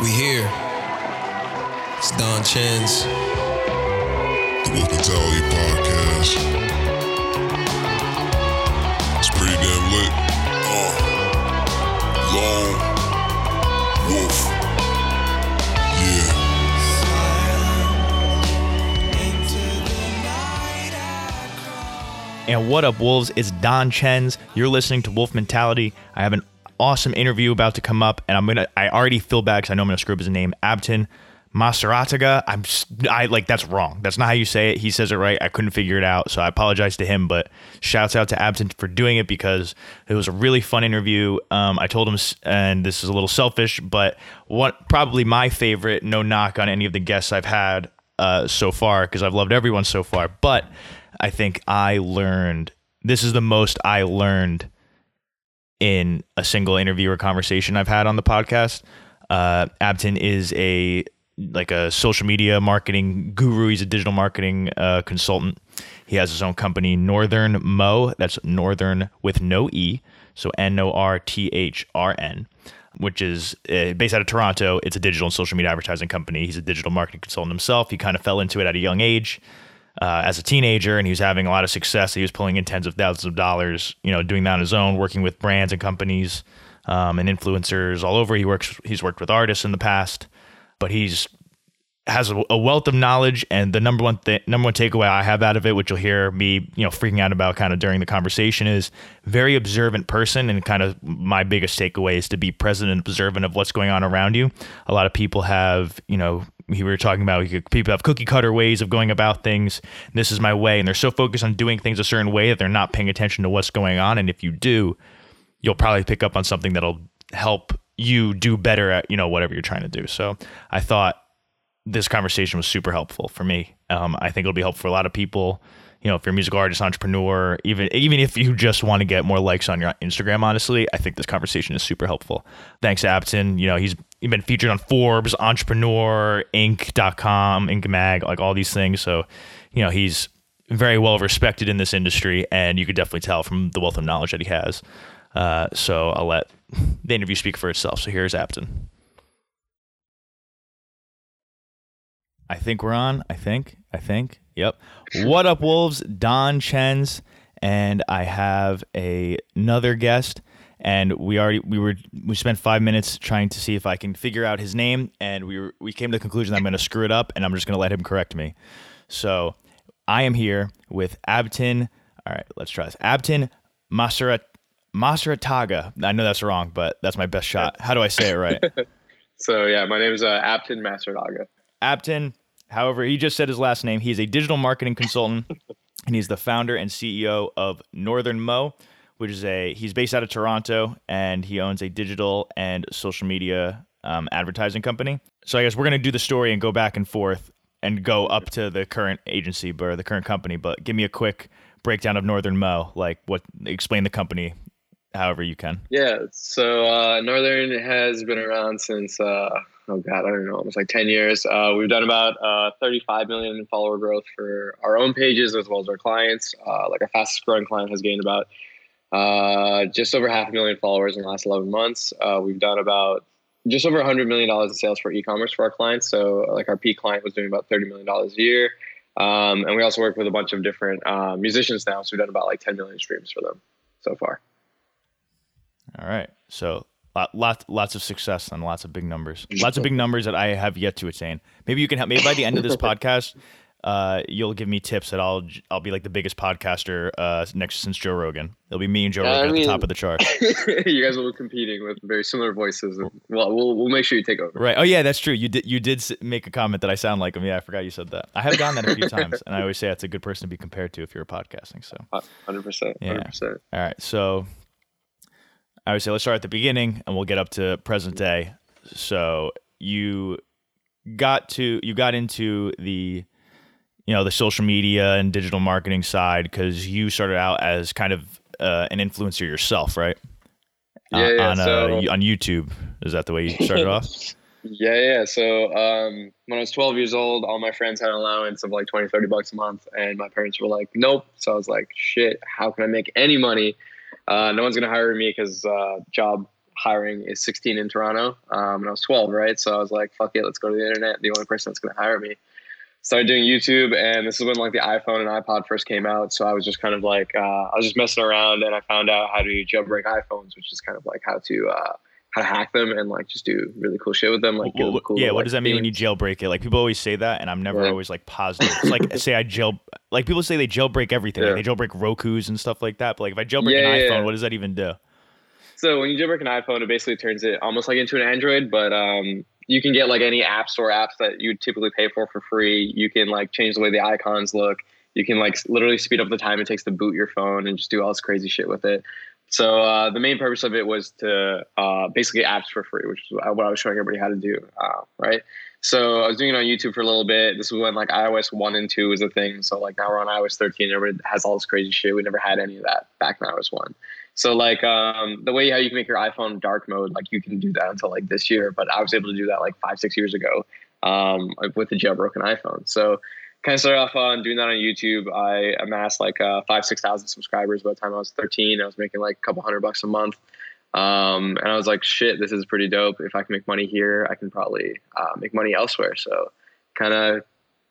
We here. It's Don Chen's. The Wolf Mentality Podcast. It's pretty damn lit. Uh, long wolf. Yeah. And what up, Wolves? It's Don Chens. You're listening to Wolf Mentality. I have an awesome interview about to come up, and I'm gonna. I already feel bad because I know I'm gonna screw up his name. Abton Maserataga. I'm. I like that's wrong. That's not how you say it. He says it right. I couldn't figure it out, so I apologize to him. But shouts out to Abton for doing it because it was a really fun interview. Um, I told him, and this is a little selfish, but what probably my favorite. No knock on any of the guests I've had uh, so far because I've loved everyone so far. But I think I learned this is the most I learned in a single interview or conversation I've had on the podcast. Uh, Abton is a like a social media marketing guru. He's a digital marketing uh, consultant. He has his own company, Northern Mo. That's Northern with no e, so N O R T H R N, which is uh, based out of Toronto. It's a digital and social media advertising company. He's a digital marketing consultant himself. He kind of fell into it at a young age uh, as a teenager, and he was having a lot of success. He was pulling in tens of thousands of dollars, you know, doing that on his own, working with brands and companies um, and influencers all over. He works. He's worked with artists in the past, but he's has a, a wealth of knowledge. And the number one th- number one takeaway I have out of it, which you'll hear me, you know, freaking out about kind of during the conversation, is very observant person. And kind of my biggest takeaway is to be present and observant of what's going on around you. A lot of people have, you know, we were talking about people have cookie cutter ways of going about things. This is my way, and they're so focused on doing things a certain way that they're not paying attention to what's going on. And if you do, you'll probably pick up on something that'll help you do better at you know whatever you're trying to do. So I thought this conversation was super helpful for me. Um, I think it'll be helpful for a lot of people. You know, if you're a musical artist, entrepreneur, even even if you just want to get more likes on your Instagram, honestly, I think this conversation is super helpful. Thanks to Apton. You know, he's been featured on Forbes, Entrepreneur, Inc.com, Inc. Mag, like all these things. So, you know, he's very well respected in this industry, and you could definitely tell from the wealth of knowledge that he has. Uh, so I'll let the interview speak for itself. So here's Apton. I think we're on. I think. I think. Yep. What up, Wolves? Don Chens, and I have a, another guest. And we already we were we spent five minutes trying to see if I can figure out his name, and we were, we came to the conclusion that I'm going to screw it up, and I'm just going to let him correct me. So I am here with Abton. All right, let's try this. Abton Maserat Maserataga. I know that's wrong, but that's my best shot. How do I say it right? So yeah, my name is uh, Apton Masterdaga. Apton, however, he just said his last name. He's a digital marketing consultant, and he's the founder and CEO of Northern Mo, which is a he's based out of Toronto, and he owns a digital and social media um, advertising company. So I guess we're gonna do the story and go back and forth and go up to the current agency or the current company. But give me a quick breakdown of Northern Mo, like what explain the company, however you can. Yeah, so uh, Northern has been around since uh, oh god, I don't know, almost like ten years. Uh, we've done about uh, 35 million in follower growth for our own pages as well as our clients. Uh, like our fastest growing client has gained about uh, just over half a million followers in the last 11 months. Uh, we've done about just over 100 million dollars in sales for e-commerce for our clients. So like our peak client was doing about 30 million dollars a year. Um, and we also work with a bunch of different uh, musicians now. So we've done about like 10 million streams for them so far. All right. So lots lots of success and lots of big numbers. Lots of big numbers that I have yet to attain. Maybe you can help. Maybe by the end of this podcast, uh, you'll give me tips that I'll I'll be like the biggest podcaster uh, next since Joe Rogan. It'll be me and Joe Yeah, I Rogan at the top of the chart. you guys will be competing with very similar voices. Well, we'll we'll make sure you take over. Right. Oh yeah, that's true. You did you did make a comment that I sound like him. Yeah, I forgot you said that. I have done that a few times, and I always say that's a good person to be compared to if you're podcasting. So. Hundred percent. Yeah. Hundred percent. All right. So I would say let's start at the beginning and we'll get up to present day. So you got to you got into the you know the social media and digital marketing side because you started out as kind of uh, an influencer yourself, right? Yeah, yeah, on uh, so- on YouTube. Is that the way you started off? Yeah, yeah. So um, when I was 12 years old, all my friends had an allowance of like 20, 30 bucks a month. And my parents were like, nope. So I was like, shit, how can I make any money? Uh, no one's going to hire me because uh, job hiring is 16 in Toronto, um, and I was 12, right? So I was like, fuck it, let's go to the internet. The only person that's going to hire me. Started doing YouTube, and this is when like the iPhone and iPod first came out. So I was just kind of like, uh, I was just messing around, and I found out how to jailbreak iPhones, which is kind of like how to uh, how to hack them and like just do really cool shit with them. Like, Well, them cool, yeah, like, what does that mean when you jailbreak it? Like people always say that, and I'm never Yeah. always like positive. It's like say I jail, like people say they jailbreak everything. Like they jailbreak Roku's and stuff like that. But like if I jailbreak Yeah, an yeah, iPhone, yeah. what does that even do? So when you jailbreak an iPhone, it basically turns it almost like into an Android, but um, you can get like any app store apps that you typically pay for for free. You can like change the way the icons look. You can like literally speed up the time it takes to boot your phone and just do all this crazy shit with it. So uh, the main purpose of it was to uh, basically apps for free, which is what I was showing everybody how to do, uh, right? So I was doing it on YouTube for a little bit. This was when like iOS one and two was a thing. So like now we're on iOS 13. Everybody has all this crazy shit. We never had any of that back in iOS one. So like um, the way how you can make your iPhone dark mode, like you can do that until like this year, but I was able to do that like five six years ago um, with the jailbroken iPhone. So kind of started off on doing that on YouTube. I amassed like uh, five six thousand subscribers by the time I was thirteen. I was making like a couple hundred bucks a month. Um, and I was like, shit, this is pretty dope. If I can make money here, I can probably uh, make money elsewhere. So kind of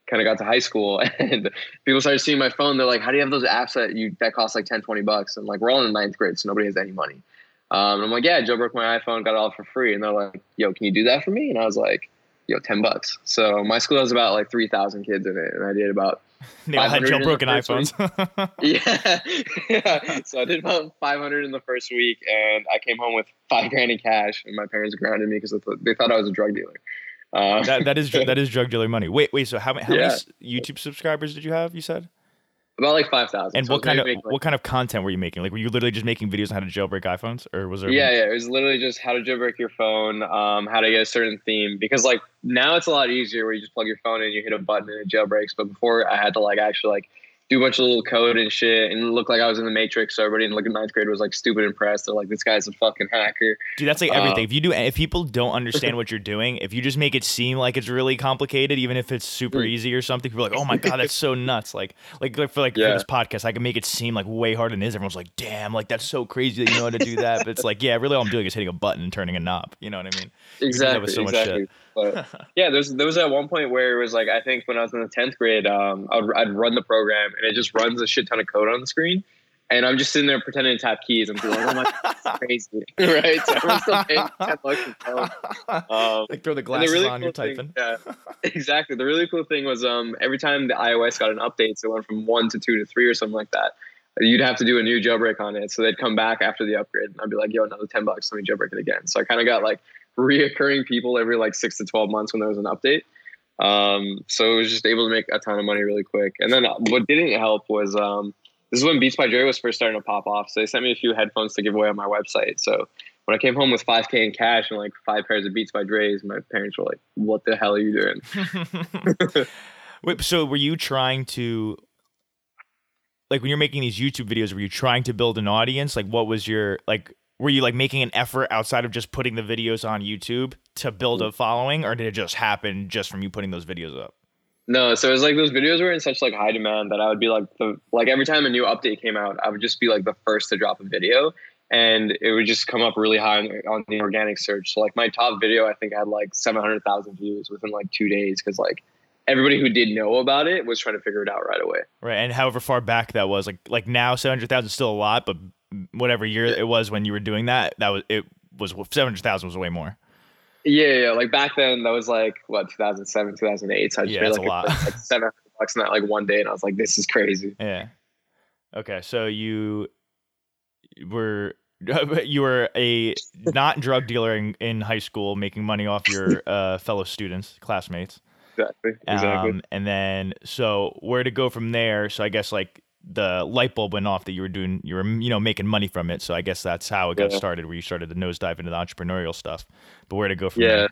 kind of got to high school and people started seeing my phone. They're like, how do you have those apps that you that cost like 10, 20 bucks? And like, we're all in ninth grade, so nobody has any money. Um, and I'm like, yeah, jailbroke my iPhone, got it all for free. And they're like, yo, can you do that for me? And I was like, yo, 10 bucks. So my school has about like 3,000 kids in it. And I did about They all had 500 in jailbroken iPhones. yeah. yeah. So I did about 500 in the first week, and I came home with five grand in cash, and my parents grounded me because they, thought- I was a drug dealer. Uh, that that is that is drug dealer money. Wait, wait. So how many how Yeah. s- YouTube subscribers did you have? You said. About like 5,000. And So what kind of like- what kind of content were you making? Like were you literally just making videos on how to jailbreak iPhones, or was there? Yeah, yeah. It was literally just how to jailbreak your phone, um, how to get a certain theme. Because like now it's a lot easier where you just plug your phone in, you hit a button and it jailbreaks. But before I had to like actually like do a bunch of little code and shit and look like I was in the Matrix. So everybody in like ninth grade was like stupid impressed. They're like, this guy's a fucking hacker. Dude, that's like everything. if you do, if people don't understand what you're doing, if you just make it seem like it's really complicated, even if it's super Mm. easy or something, people are like, "Oh my god, that's so nuts!" Like, like, like for like for this podcast, I can make it seem like way harder than it is. Everyone's like, "Damn, like that's so crazy that you know how to do that." But it's like, yeah, really, all I'm doing is hitting a button and turning a knob. You know what I mean? exactly so exactly but yeah there's there was at one point where it was like i think when i was in the 10th grade um I'd, I'd run the program and it just runs a shit ton of code on the screen and i'm just sitting there pretending to tap keys and people are like oh my god crazy right so everyone's still paying 10 bucks a phone um like throw the and glasses really on, you're thing- typing. Yeah, exactly. The really cool thing was um, every time the iOS got an update, so it went from one to two to three or something like that. You'd have to do a new jailbreak on it, so they'd come back after the upgrade, and I'd be like, "Yo, another ten bucks, let me jailbreak it again." So I kind of got like reoccurring people every like six to twelve months when there was an update. Um, so it was just able to make a ton of money really quick. And then uh, what didn't help was um, this is when Beats by Dre was first starting to pop off. So they sent me a few headphones to give away on my website. So when I came home with 5K in cash and like five pairs of Beats by Dre's, my parents were like, "What the hell are you doing?" Wait, so were you trying to like when you're making these YouTube videos, were you trying to build an audience? Like what was your like were you like making an effort outside of just putting the videos on YouTube to build a mm. following or did it just happen just from you putting those videos up? No, so it was like those videos were in such like high demand that I would be like the like every time a new update came out, I would just be like the first to drop a video, and it would just come up really high on, on the organic search. So like my top video, I think had like seven hundred thousand views within like two days because like everybody who did know about it was trying to figure it out right away. Right. And however far back that was, like like now seven hundred thousand is still a lot, but whatever year it was when you were doing that, that was it was seven hundred thousand was way more. Yeah, yeah, like back then that was like what 2007, 2008. So I just Yeah, made like, a lot. like seven hundred bucks in that like one day, and I was like, this is crazy. Yeah. Okay, so you were you were a not drug dealer in, in high school, making money off your uh, fellow students, classmates. Exactly, exactly. Um, and then so where to go from there? So I guess like the light bulb went off that you were doing, you were you know making money from it. So I guess that's how it got Yeah. started, where you started to nosedive into the entrepreneurial stuff. But where to go from Yeah. there?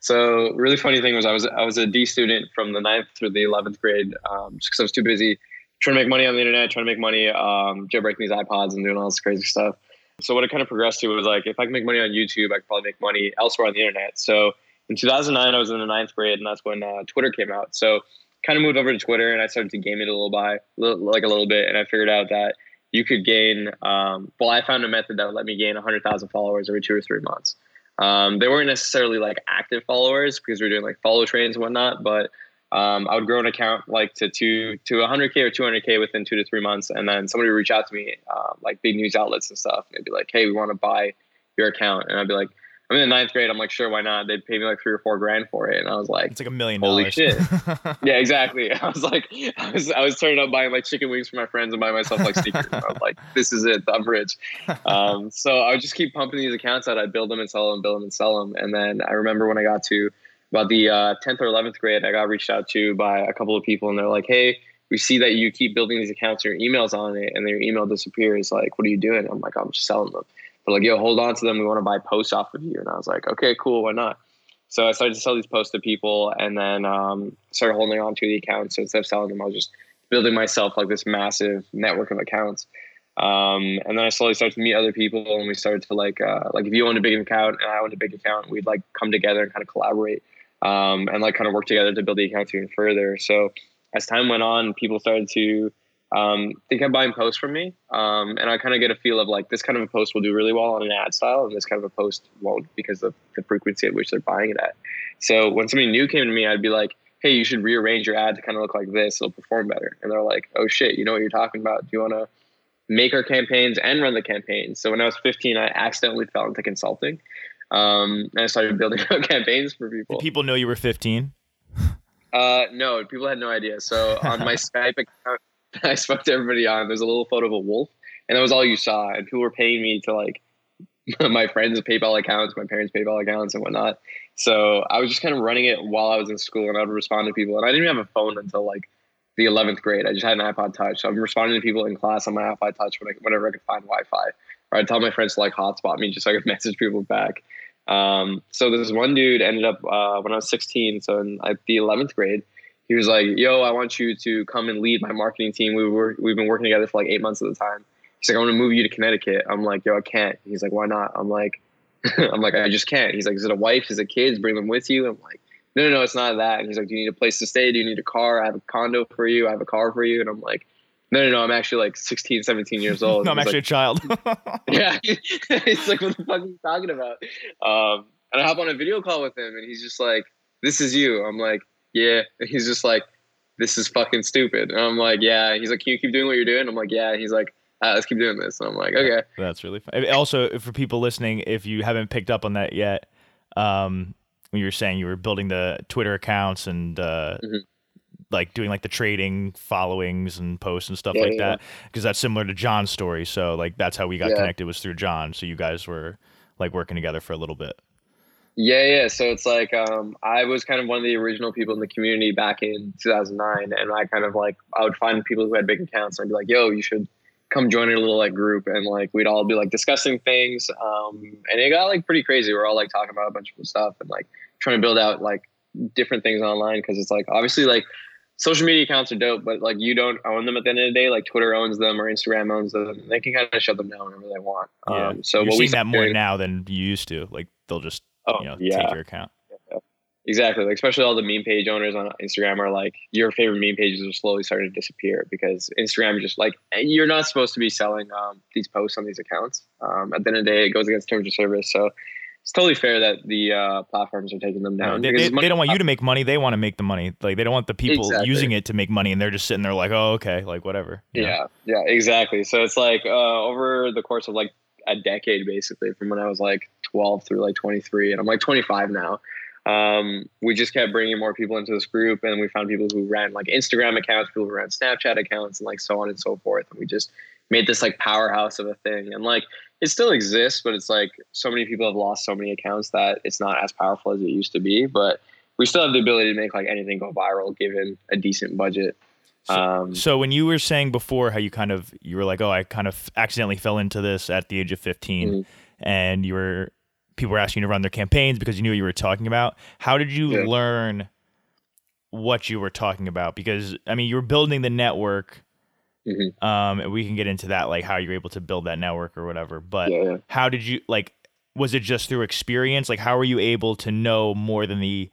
So really funny thing was I was I was a D student from the 9th through the eleventh grade, um, just because I was too busy trying to make money on the internet, trying to make money um, jailbreaking these iPods and doing all this crazy stuff. So what it kind of progressed to was like if I can make money on YouTube, I could probably make money elsewhere on the internet. So in 2009, I was in the ninth grade, and that's when uh, Twitter came out. So kind of moved over to Twitter, and I started to game it a little by, like a little bit, and I figured out that you could gain. Um, well, I found a method that would let me gain 100,000 followers every two or three months. Um, they weren't necessarily like active followers because we are doing like follow trains and whatnot, but um, I would grow an account like to two to 100k or 200k within two to three months, and then somebody would reach out to me, uh, like big news outlets and stuff. And they'd be like, "Hey, we want to buy your account," and I'd be like, "I'm in the ninth grade. I'm like, sure, why not?" They'd pay me like three or four grand for it, and I was like, It's like a million Holy dollars. shit. "Yeah, exactly." I was like, I was I was turning up buying like chicken wings for my friends and buying myself like sneakers. I was like, "This is it. I'm rich." Um, so I would just keep pumping these accounts out. I'd build them and sell them, build them and sell them, and then I remember when I got to about the uh, 10th or 11th grade, I got reached out to by a couple of people, and they're like, "Hey, we see that you keep building these accounts, your emails on it, and then your email disappears. Like, what are you doing?" I'm like, "I'm just selling them." Like, "Yo, hold on to them. We want to buy posts off of you." And I was like, "Okay, cool. Why not?" So I started to sell these posts to people, and then um, started holding on to the accounts. So instead of selling them, I was just building myself like this massive network of accounts. Um, and then I slowly started to meet other people, and we started to like uh, like if you owned a big account and I owned a big account, we'd like come together and kind of collaborate um, and like kind of work together to build the accounts even further. So as time went on, people started to um, they kept buying posts from me, um, and I kind of get a feel of like this kind of a post will do really well on an ad style, and this kind of a post won't because of the frequency at which they're buying it at. So when somebody new came to me, I'd be like, "Hey, you should rearrange your ad to kind of look like this; it'll perform better." And they're like, "Oh shit, you know what you're talking about? Do you want to?" make our campaigns and run the campaigns. So when I was 15, I accidentally fell into consulting. Um, and I started building out campaigns for people. Did people know you were 15? Uh, no, people had no idea. So on my Skype account, I spoke to everybody on. There's a little photo of a wolf, and that was all you saw. And people were paying me to like my friends' PayPal accounts, my parents' PayPal accounts, and whatnot. So I was just kind of running it while I was in school, and I would respond to people. And I didn't even have a phone until like the 11th grade. I just had an iPod Touch. So I'm responding to people in class on my iPod Touch whenever I could find Wi-Fi. Or I'd tell my friends to like hotspot me just so I could message people back. Um, so this one dude ended up uh, when I was 16. So in the 11th grade, he was like, "Yo, I want you to come and lead my marketing team. We were we've been working together for like eight months at the time." He's like, "I want to move you to Connecticut." I'm like, "Yo, I can't." He's like, "Why not?" I'm like, "I'm like, I just can't." He's like, "Is it a wife? Is it kids? Bring them with you?" I'm like, "No, no, no, it's not that." And he's like, "Do you need a place to stay? Do you need a car? I have a condo for you. I have a car for you." And I'm like, "No, no, no. I'm actually like 16, 17 years old." no, I'm actually like, a child. yeah. it's like, what the fuck are you talking about? Um, and I hop on a video call with him, and he's just like, "This is you." I'm like, "Yeah." And he's just like, "This is fucking stupid." And I'm like, "Yeah." He's like, "Can you keep doing what you're doing?" I'm like, "Yeah." He's like, uh, "Let's keep doing this." And I'm like, "Okay." That's really fun. Also, for people listening, if you haven't picked up on that yet, um, when you were saying you were building the Twitter accounts and uh, Mhm. like doing like the trading followings and posts and stuff Yeah, like yeah. that, because that's similar to John's story. So like that's how we got Yeah. connected was through John. So you guys were like working together for a little bit. Yeah, yeah. So it's like um, I was kind of one of the original people in the community back in 2009, and I kind of like I would find people who had big accounts, and I'd be like, "Yo, you should come join a little like group," and like we'd all be like discussing things, um, and it got like pretty crazy. We're all like talking about a bunch of stuff and like trying to build out like different things online because it's like obviously like social media accounts are dope, but like you don't own them at the end of the day. Like Twitter owns them or Instagram owns them. They can kind of shut them down whenever they want. Yeah. Um, so You're seeing that more now than you used to. Like they'll just Oh, you know yeah. take your account. Exactly. Like especially all the meme page owners on Instagram are like your favorite meme pages are slowly starting to disappear because Instagram just like you're not supposed to be selling um, these posts on these accounts. Um, at the end of the day, it goes against terms of service. So it's totally fair that the uh, platforms are taking them No, down. they, they, don't want you to make money. They want to make the money. Like they don't want the people Exactly. using it to make money, and they're just sitting there like, oh, okay, like whatever. know? Yeah, yeah, exactly. So it's like uh, over the course of like a decade, basically, from when I was like 12 through like 23, and I'm like 25 now. Um, we just kept bringing more people into this group, and we found people who ran like Instagram accounts, people who ran Snapchat accounts, and like so on and so forth. And we just made this like powerhouse of a thing. And like it still exists, but it's like so many people have lost so many accounts that it's not as powerful as it used to be. But we still have the ability to make like anything go viral given a decent budget. Um, So when you were saying before how you kind of you were like, oh, I kind of accidentally fell into this at the age of 15, Mhm. and you were people were asking you to run their campaigns because you knew what you were talking about. How did you Yeah. learn what you were talking about? Because I mean, you were building the network. Mhm. Um, and we can get into that, like how you're able to build that network or whatever. But yeah, yeah. how did you like? Was it just through experience? Like, how were you able to know more than the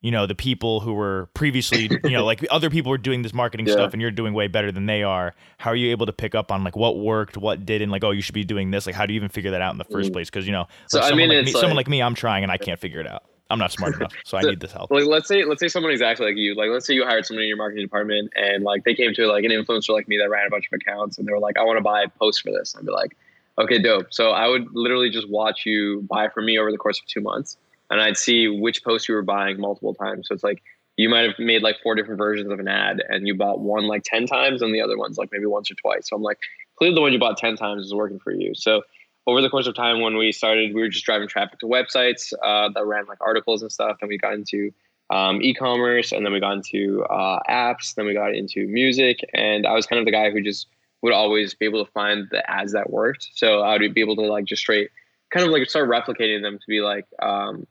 you know the people who were previously you know like other people were doing this marketing Yeah. stuff and you're doing way better than they are. How are you able to pick up on like what worked what didn't? Like oh you should be doing this. Like how do you even figure that out in the first Mm. place? Because you know So, like, I mean, like me, it's someone like- like me i'm trying and i can't figure it out. I'm not smart enough so i need this help. like let's say let's say someone exactly like you like let's say you hired someone in your marketing department and like they came to like an influencer like me that ran a bunch of accounts and they were like i want to buy a post for this. I'd be like okay dope. So i would literally just watch you buy from me over the course of two months and i'd see which post you were buying multiple times. So it's like you might have made like four different versions of an ad and you bought one like 10 times and the other one's like maybe once or twice. So i'm like clearly the one you bought 10 times is working for you. So over the course of time when we started we were just driving traffic to websites uh, that ran like articles and stuff and we got into um, e-commerce and then we got into uh, apps then we got into music and i was kind of the guy who just would always be able to find the ads that worked. So i would be able to like just straight kind of like start replicating them to be like um,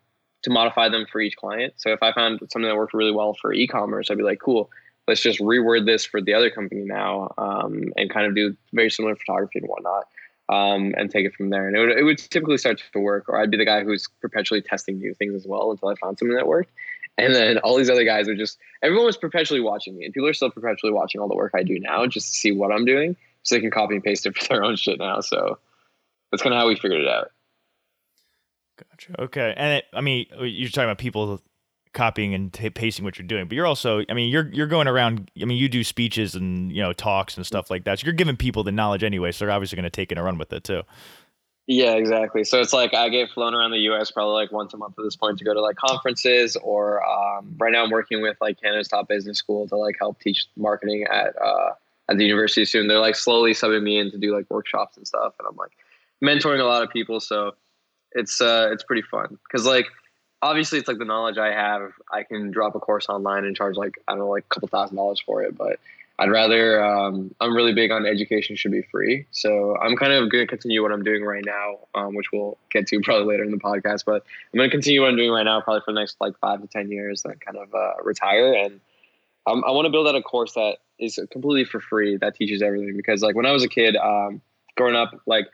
to modify them for each client so if i found something that worked really well for e-commerce i'd be like cool let's just reword this for the other company now um, and kind of do very similar photography and whatnot um, and take it from there. And it would, it would typically start to work, or I'd be the guy who's perpetually testing new things as well until I found something that worked. And then all these other guys are just, everyone was perpetually watching me, and people are still perpetually watching all the work I do now just to see what I'm doing so they can copy and paste it for their own shit now. So that's kind of how we figured it out. Gotcha. Okay. And it, I mean, you're talking about people copying and t- pasting what you're doing, but you're also, I mean, you're you're going around. I mean, you do speeches and you know talks and stuff like that. So you're giving people the knowledge anyway. So they're obviously going to take it and run with it too. Yeah, exactly. So it's like I get flown around the U.S. probably like once a month at this point to go to like conferences, or um, right now I'm working with like Canada's top business school to like help teach marketing at uh, at the university soon. They're like slowly subbing me in to do like workshops and stuff, and I'm like mentoring a lot of people. So it's uh, it's pretty fun because like obviously it's like the knowledge I have. I can drop a course online and charge like I don't know like a couple thousand dollars for it, but I'd rather. Um, I'm really big on education should be free, so I'm kind of going to continue what I'm doing right now, um, which we'll get to probably later in the podcast. But I'm going to continue what I'm doing right now, probably for the next like five to ten years, then kind of uh, retire. And I want to build out a course that is completely for free that teaches everything. Because like when I was a kid, um, growing up, like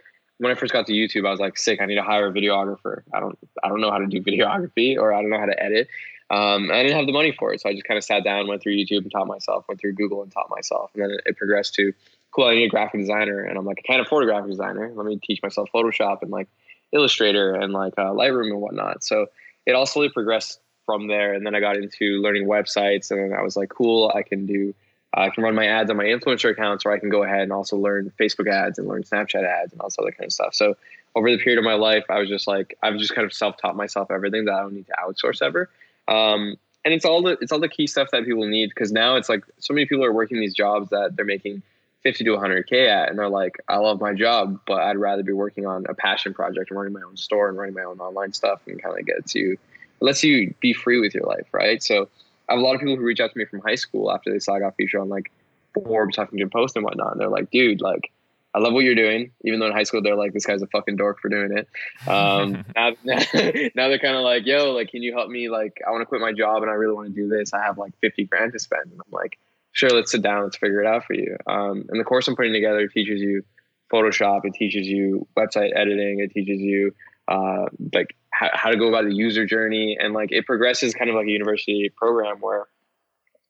when I first got to YouTube, I was like, sick. I need to hire a videographer. I don't, I don't know how to do videography, or I don't know how to edit. Um, I didn't have the money for it, so I just kind of sat down, went through YouTube and taught myself, went through Google and taught myself, and then it, it progressed to, cool, I need a graphic designer, and I'm like, I can't afford a graphic designer. Let me teach myself Photoshop and like Illustrator and like uh, Lightroom and whatnot. So it all slowly progressed from there, and then I got into learning websites, and then I was like, cool, I can do. I can run my ads on my influencer accounts, or I can go ahead and also learn Facebook ads and learn Snapchat ads and all this other kind of stuff. So over the period of my life, I was just like, I've just kind of self-taught myself everything that I don't need to outsource ever. Um, and it's all the it's all the key stuff that people need because now it's like so many people are working these jobs that they're making 50 to 100k at and they're like i love my job but i'd rather be working on a passion project and running my own store and running my own online stuff and kind of gets you lets you be free with your life right so i have a lot of people who reach out to me from high school after they saw i got featured on like forbes huffington post and whatnot and they're like dude like I love what you're doing, even though in high school they're like, this guy's a fucking dork for doing it. Um, now, now they're kind of like, yo, like, can you help me? Like, I want to quit my job and I really want to do this. I have like 50 grand to spend. And I'm like, sure, let's sit down, let's figure it out for you. Um, and the course I'm putting together teaches you Photoshop, it teaches you website editing, it teaches you uh, like how, how to go about the user journey, and like it progresses kind of like a university program where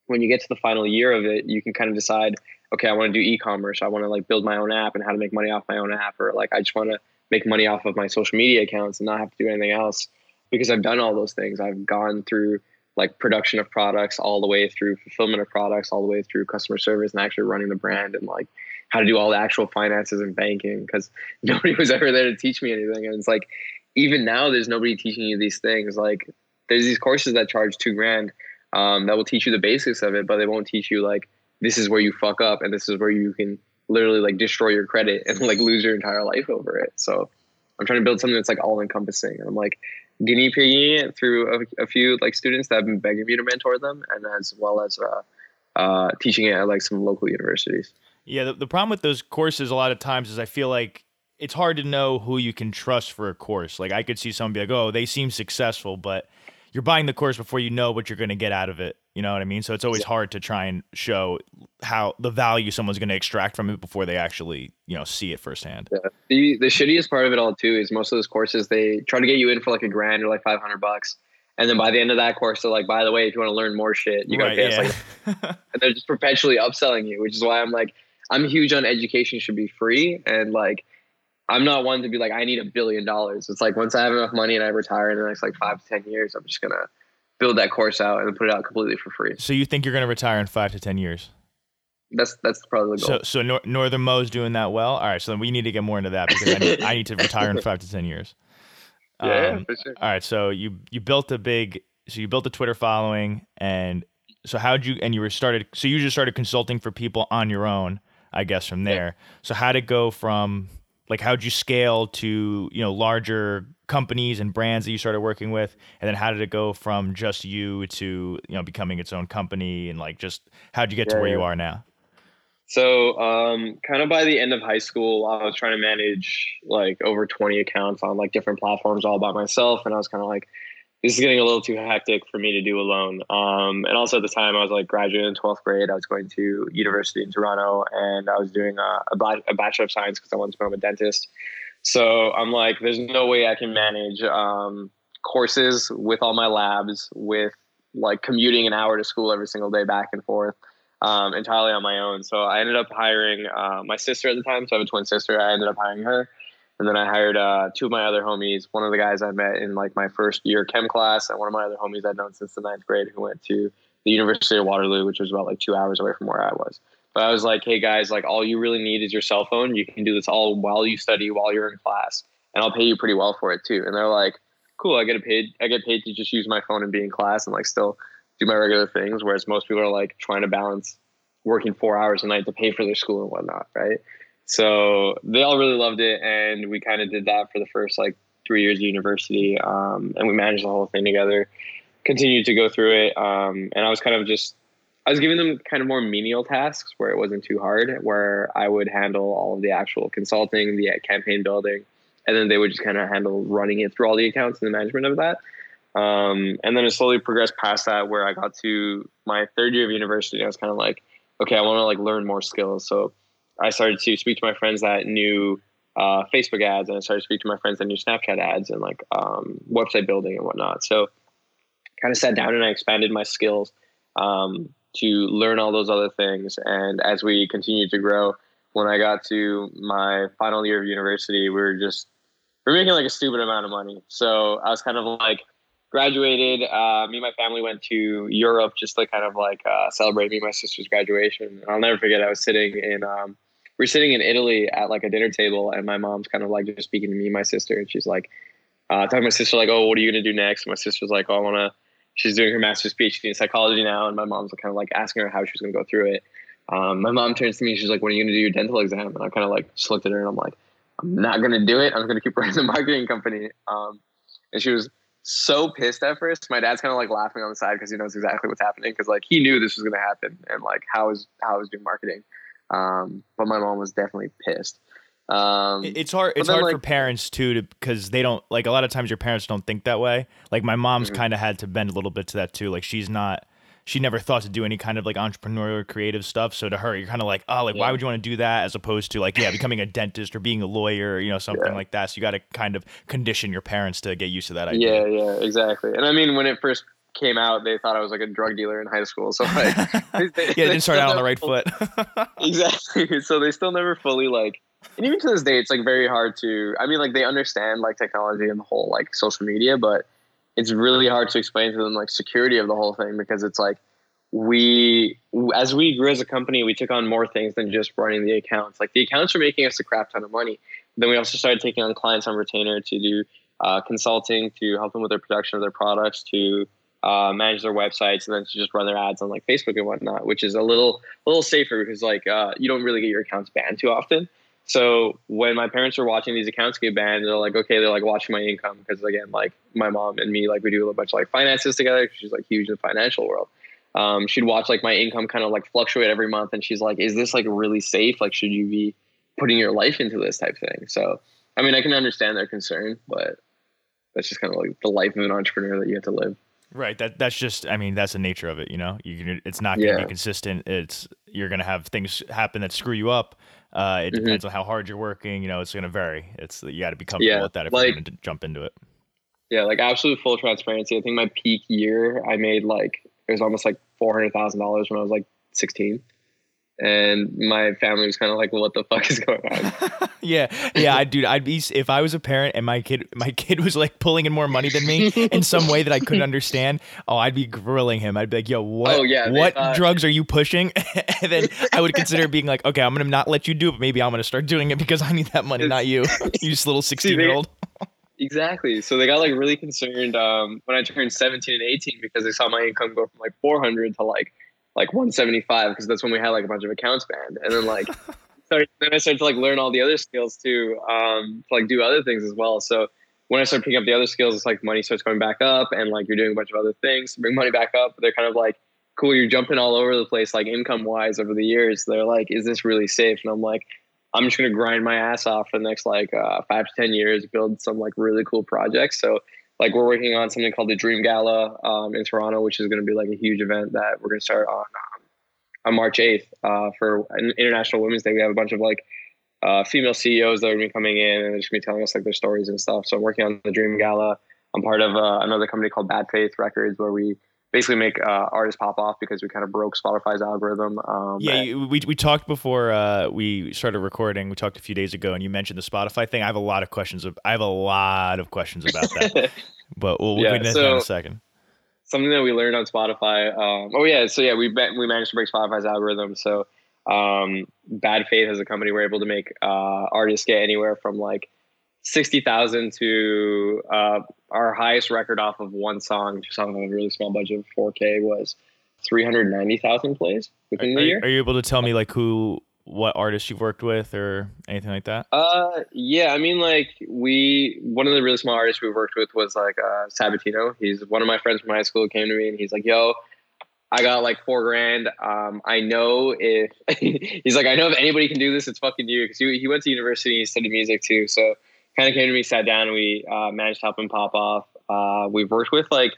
when you get to the final year of it, you can kind of decide, okay, I want to do e-commerce. I want to like build my own app and how to make money off my own app, or like I just want to make money off of my social media accounts and not have to do anything else because I've done all those things. I've gone through like production of products all the way through fulfillment of products, all the way through customer service and actually running the brand and like how to do all the actual finances and banking because nobody was ever there to teach me anything. And it's like, even now, there's nobody teaching you these things. Like, there's these courses that charge two grand um, that will teach you the basics of it, but they won't teach you like this is where you fuck up and this is where you can literally like destroy your credit and like lose your entire life over it. So I'm trying to build something that's like all encompassing. And I'm like guinea pigging it through a, a, few like students that have been begging me to mentor them, and as well as uh, uh, teaching it at like some local universities. Yeah, the, the problem with those courses a lot of times is I feel like it's hard to know who you can trust for a course. Like I could see someone be like, "Oh, they seem successful," but you're buying the course before you know what you're going to get out of it. You know what I mean? So it's always hard to try and show how the value someone's going to extract from it before they actually, you know, see it firsthand. Yeah. The the shittiest part of it all too is most of those courses they try to get you in for like a grand or like 500 bucks. And then by the end of that course, they're like, by the way, if you want to learn more shit, you gotta Right, pay yeah. us like and they're just perpetually upselling you, which is why I'm like, I'm huge on education should be free. And like, I'm not one to be like, I need a billion dollars. It's like once I have enough money and I retire in the next like five to 10 years, I'm just going to build that course out and put it out completely for free. so you think you're going to retire in five to ten years? That's, that's probably the goal. So so Nor- Northern Mo's doing that well. All right, so then we need to get more into that because I need, I need to retire in five to ten years. yeah, Um, for sure. All right, so you you built a big so you built a Twitter following and so how'd you and you were started so you just started consulting for people on your own, I guess from there. So how'd it go from like how'd you scale to, you know, larger companies and brands that you started working with? And then how did it go from just you to, you know, becoming its own company and like just how'd you get to Yeah, where you are now? So, um, kind of by the end of high school, I was trying to manage like over 20 accounts on like different platforms all by myself. And I was kind of like, this is getting a little too hectic for me to do alone. Um, and also at the time, I was like graduating in 12th grade. I was going to university in Toronto and I was doing a, a, a Bachelor of Science because I wanted to become a dentist. So I'm like, there's no way I can manage um, courses with all my labs, with like commuting an hour to school every single day back and forth um, entirely on my own. So I ended up hiring uh, my sister at the time. So I have a twin sister. I ended up hiring her. And then I hired uh, two of my other homies. One of the guys I met in like my first year chem class, and one of my other homies I'd known since the ninth grade, who went to the University of Waterloo, which was about like two hours away from where I was. But I was like, hey guys, like all you really need is your cell phone. You can do this all while you study, while you're in class, and I'll pay you pretty well for it too. And they're like, cool, I get paid. I get paid to just use my phone and be in class and like still do my regular things. Whereas most people are like trying to balance working four hours a night to pay for their school and whatnot, right? So they all really loved it, and we kind of did that for the first like three years of university, um, and we managed the whole thing together. Continued to go through it, um, and I was kind of just I was giving them kind of more menial tasks where it wasn't too hard, where I would handle all of the actual consulting, the campaign building, and then they would just kind of handle running it through all the accounts and the management of that. Um, and then it slowly progressed past that, where I got to my third year of university. I was kind of like, okay, I want to like learn more skills. So I started to speak to my friends that knew uh, Facebook ads, and I started to speak to my friends that knew Snapchat ads and like um, website building and whatnot. So kind of sat down and I expanded my skills um, to learn all those other things. And as we continued to grow, when I got to my final year of university, we were just we were making like a stupid amount of money. So I was kind of like graduated. Uh, me and my family went to Europe just to kind of like uh, celebrate me and my sister's graduation. And I'll never forget. I was sitting in um, we were sitting in Italy at like a dinner table, and my mom's kind of like just speaking to me and my sister, and she's like uh, talking to my sister like, "Oh, what are you gonna do next?" And my sister's like, "Oh, I want to." She's doing her master's PhD in psychology now, and my mom's kind of like asking her how she's gonna go through it. Um, my mom turns to me, she's like, "When are you gonna do your dental exam?" And I kind of like just looked at her, and I'm like, "I'm not gonna do it. I'm gonna keep running the marketing company." Um, and she was so pissed at first. My dad's kind of like laughing on the side because he knows exactly what's happening because like he knew this was gonna happen and like how is how I was doing marketing. Um, but my mom was definitely pissed. Um, It's hard. It's then, hard like- for parents too, to because they don't like a lot of times. Your parents don't think that way. Like my mom's Mhm. kind of had to bend a little bit to that too. Like she's not. She never thought to do any kind of like entrepreneurial or creative stuff. So to her, you're kind of like, oh, like why would you want to do that as opposed to like, yeah, becoming a dentist or being a lawyer, or, you know, something Yeah. like that. So you got to kind of condition your parents to get used to that idea. yeah, yeah, exactly. And I mean, when it first came out, they thought I was like a drug dealer in high school. So like, yeah, they didn't start out on the right foot. exactly. So they still never fully like, and even to this day, it's like very hard to. I mean, like they understand like technology and the whole like social media, but it's really hard to explain to them like security of the whole thing because it's like we as we grew as a company we took on more things than just running the accounts. Like the accounts were making us a crap ton of money. Then we also started taking on clients on retainer to do uh, consulting to help them with their production of their products to uh, manage their websites and then to just run their ads on like facebook and whatnot which is a little a little safer because like uh, you don't really get your accounts banned too often so when my parents were watching these accounts get banned, they're like, okay, they're like watching my income because again, like my mom and me, like we do a bunch of like finances together. She's like huge in the financial world. Um, she'd watch like my income kind of like fluctuate every month, and she's like, is this like really safe? Like, should you be putting your life into this type thing? So, I mean, I can understand their concern, but that's just kind of like the life of an entrepreneur that you have to live. Right. That that's just. I mean, that's the nature of it. You know, you can, it's not going to Yeah. be consistent. It's you're going to have things happen that screw you up. Uh, it Mhm. depends on how hard you're working. You know, it's going to vary. It's you got to be comfortable Yeah, with that if like- you're going to jump into it. Yeah, like absolute full transparency. I think my peak year, I made like it was almost like four hundred thousand dollars when I was like sixteen, and my family was kind of like, well, "What the fuck is going on?" yeah, yeah, I dude, I'd be if I was a parent and my kid, my kid was like pulling in more money than me in some way that I couldn't understand. Oh, I'd be grilling him. I'd be like, "Yo, what? Oh, yeah, what thought- drugs are you pushing?" and then I would consider being like, "Okay, I'm gonna not let you do it, but maybe I'm gonna start doing it because I need that money, not you, you just little sixteen year old." exactly. So they got like really concerned um, when I turned seventeen and eighteen because they saw my income go from like four hundred to like like one seventy five because that's when we had like a bunch of accounts banned, and then like started, then I started to like learn all the other skills too, um, to like do other things as well. So when I started picking up the other skills, it's like money starts going back up, and like you're doing a bunch of other things to bring money back up. They're kind of like, cool, you're jumping all over the place, like income wise over the years. They're like, is this really safe? And I'm like, I'm just gonna grind my ass off for the next like uh, five to ten years, build some like really cool projects. So like we're working on something called the Dream Gala um, in Toronto, which is gonna be like a huge event that we're gonna start on um, on March 8th uh, for International Women's Day. We have a bunch of like uh, female CEOs that are gonna be coming in and they're just gonna be telling us like their stories and stuff. So I'm working on the Dream Gala. I'm part of uh, another company called Bad Faith Records where we basically make uh, artists pop off because we kind of broke Spotify's algorithm. Um, Yeah, and- we we talked before uh, we started recording. We talked a few days ago, and you mentioned the Spotify thing. I have a lot of questions. Of, I have a lot of questions about that, but we'll, we'll Yeah, get into that in a second. something that we learned on Spotify. Um, oh yeah, so yeah, we bet, we managed to break Spotify's algorithm. So um, Bad Faith as a company, we're able to make uh, artists get anywhere from like sixty thousand to uh, our highest record off of one song, just of a really small budget of four K was three hundred ninety thousand plays Are, within are the year. are you able to tell me like who, what artists you've worked with, or anything like that? Uh, yeah, I mean, like we one of the really small artists we worked with was like uh, Sabatino. He's one of my friends from high school. Came to me and he's like, "Yo, I got like four grand. Um, I know if he's like, I know if anybody can do this, it's fucking you." Because he, he went to university, he studied music too. So kind of came to me, sat down, and we uh, managed to help him pop off. Uh, we've worked with like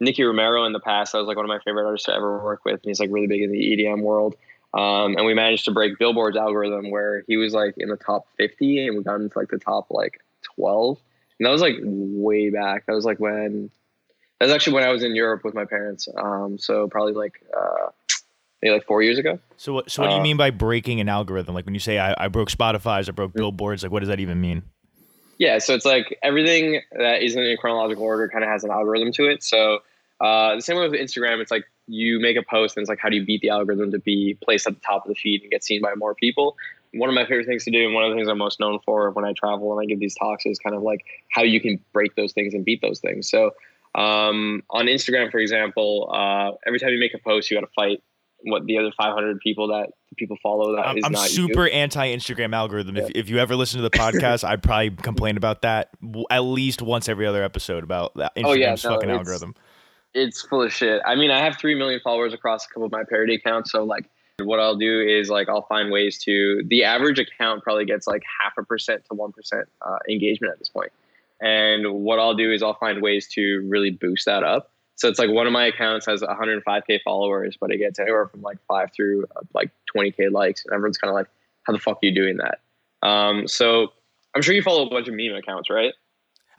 Nicky Romero in the past. That was like one of my favorite artists to ever work with, and he's like really big in the EDM world. Um, and we managed to break Billboard's algorithm where he was like in the top 50 and we got into like the top like 12. And that was like way back. That was like when, that was actually when I was in Europe with my parents. Um, so probably like, uh, maybe like four years ago. So what? So what do you uh, mean by breaking an algorithm? Like when you say I, I broke Spotify's, I broke Billboards. Like what does that even mean? Yeah, so it's like everything that isn't in chronological order kind of has an algorithm to it. So uh, the same way with Instagram, it's like you make a post and it's like how do you beat the algorithm to be placed at the top of the feed and get seen by more people. One of my favorite things to do, and one of the things I'm most known for when I travel and I give these talks, is kind of like how you can break those things and beat those things. So um, on Instagram, for example, uh, every time you make a post, you got to fight what the other 500 people that people follow that I'm, is I'm not you. super anti Instagram algorithm. If, if you ever listen to the podcast, I'd probably complain about that at least once every other episode about that Instagram's Oh, yeah, no, fucking it's- algorithm. it's full of shit. I mean, I have three million followers across a couple of my parody accounts. So like, what I'll do is like I'll find ways to. The average account probably gets like half a percent to one percent uh, engagement at this point. And what I'll do is I'll find ways to really boost that up. So it's like one of my accounts has 105k followers, but it gets anywhere from like five through uh, like 20k likes, and everyone's kind of like, "How the fuck are you doing that?" Um, so I'm sure you follow a bunch of meme accounts, right?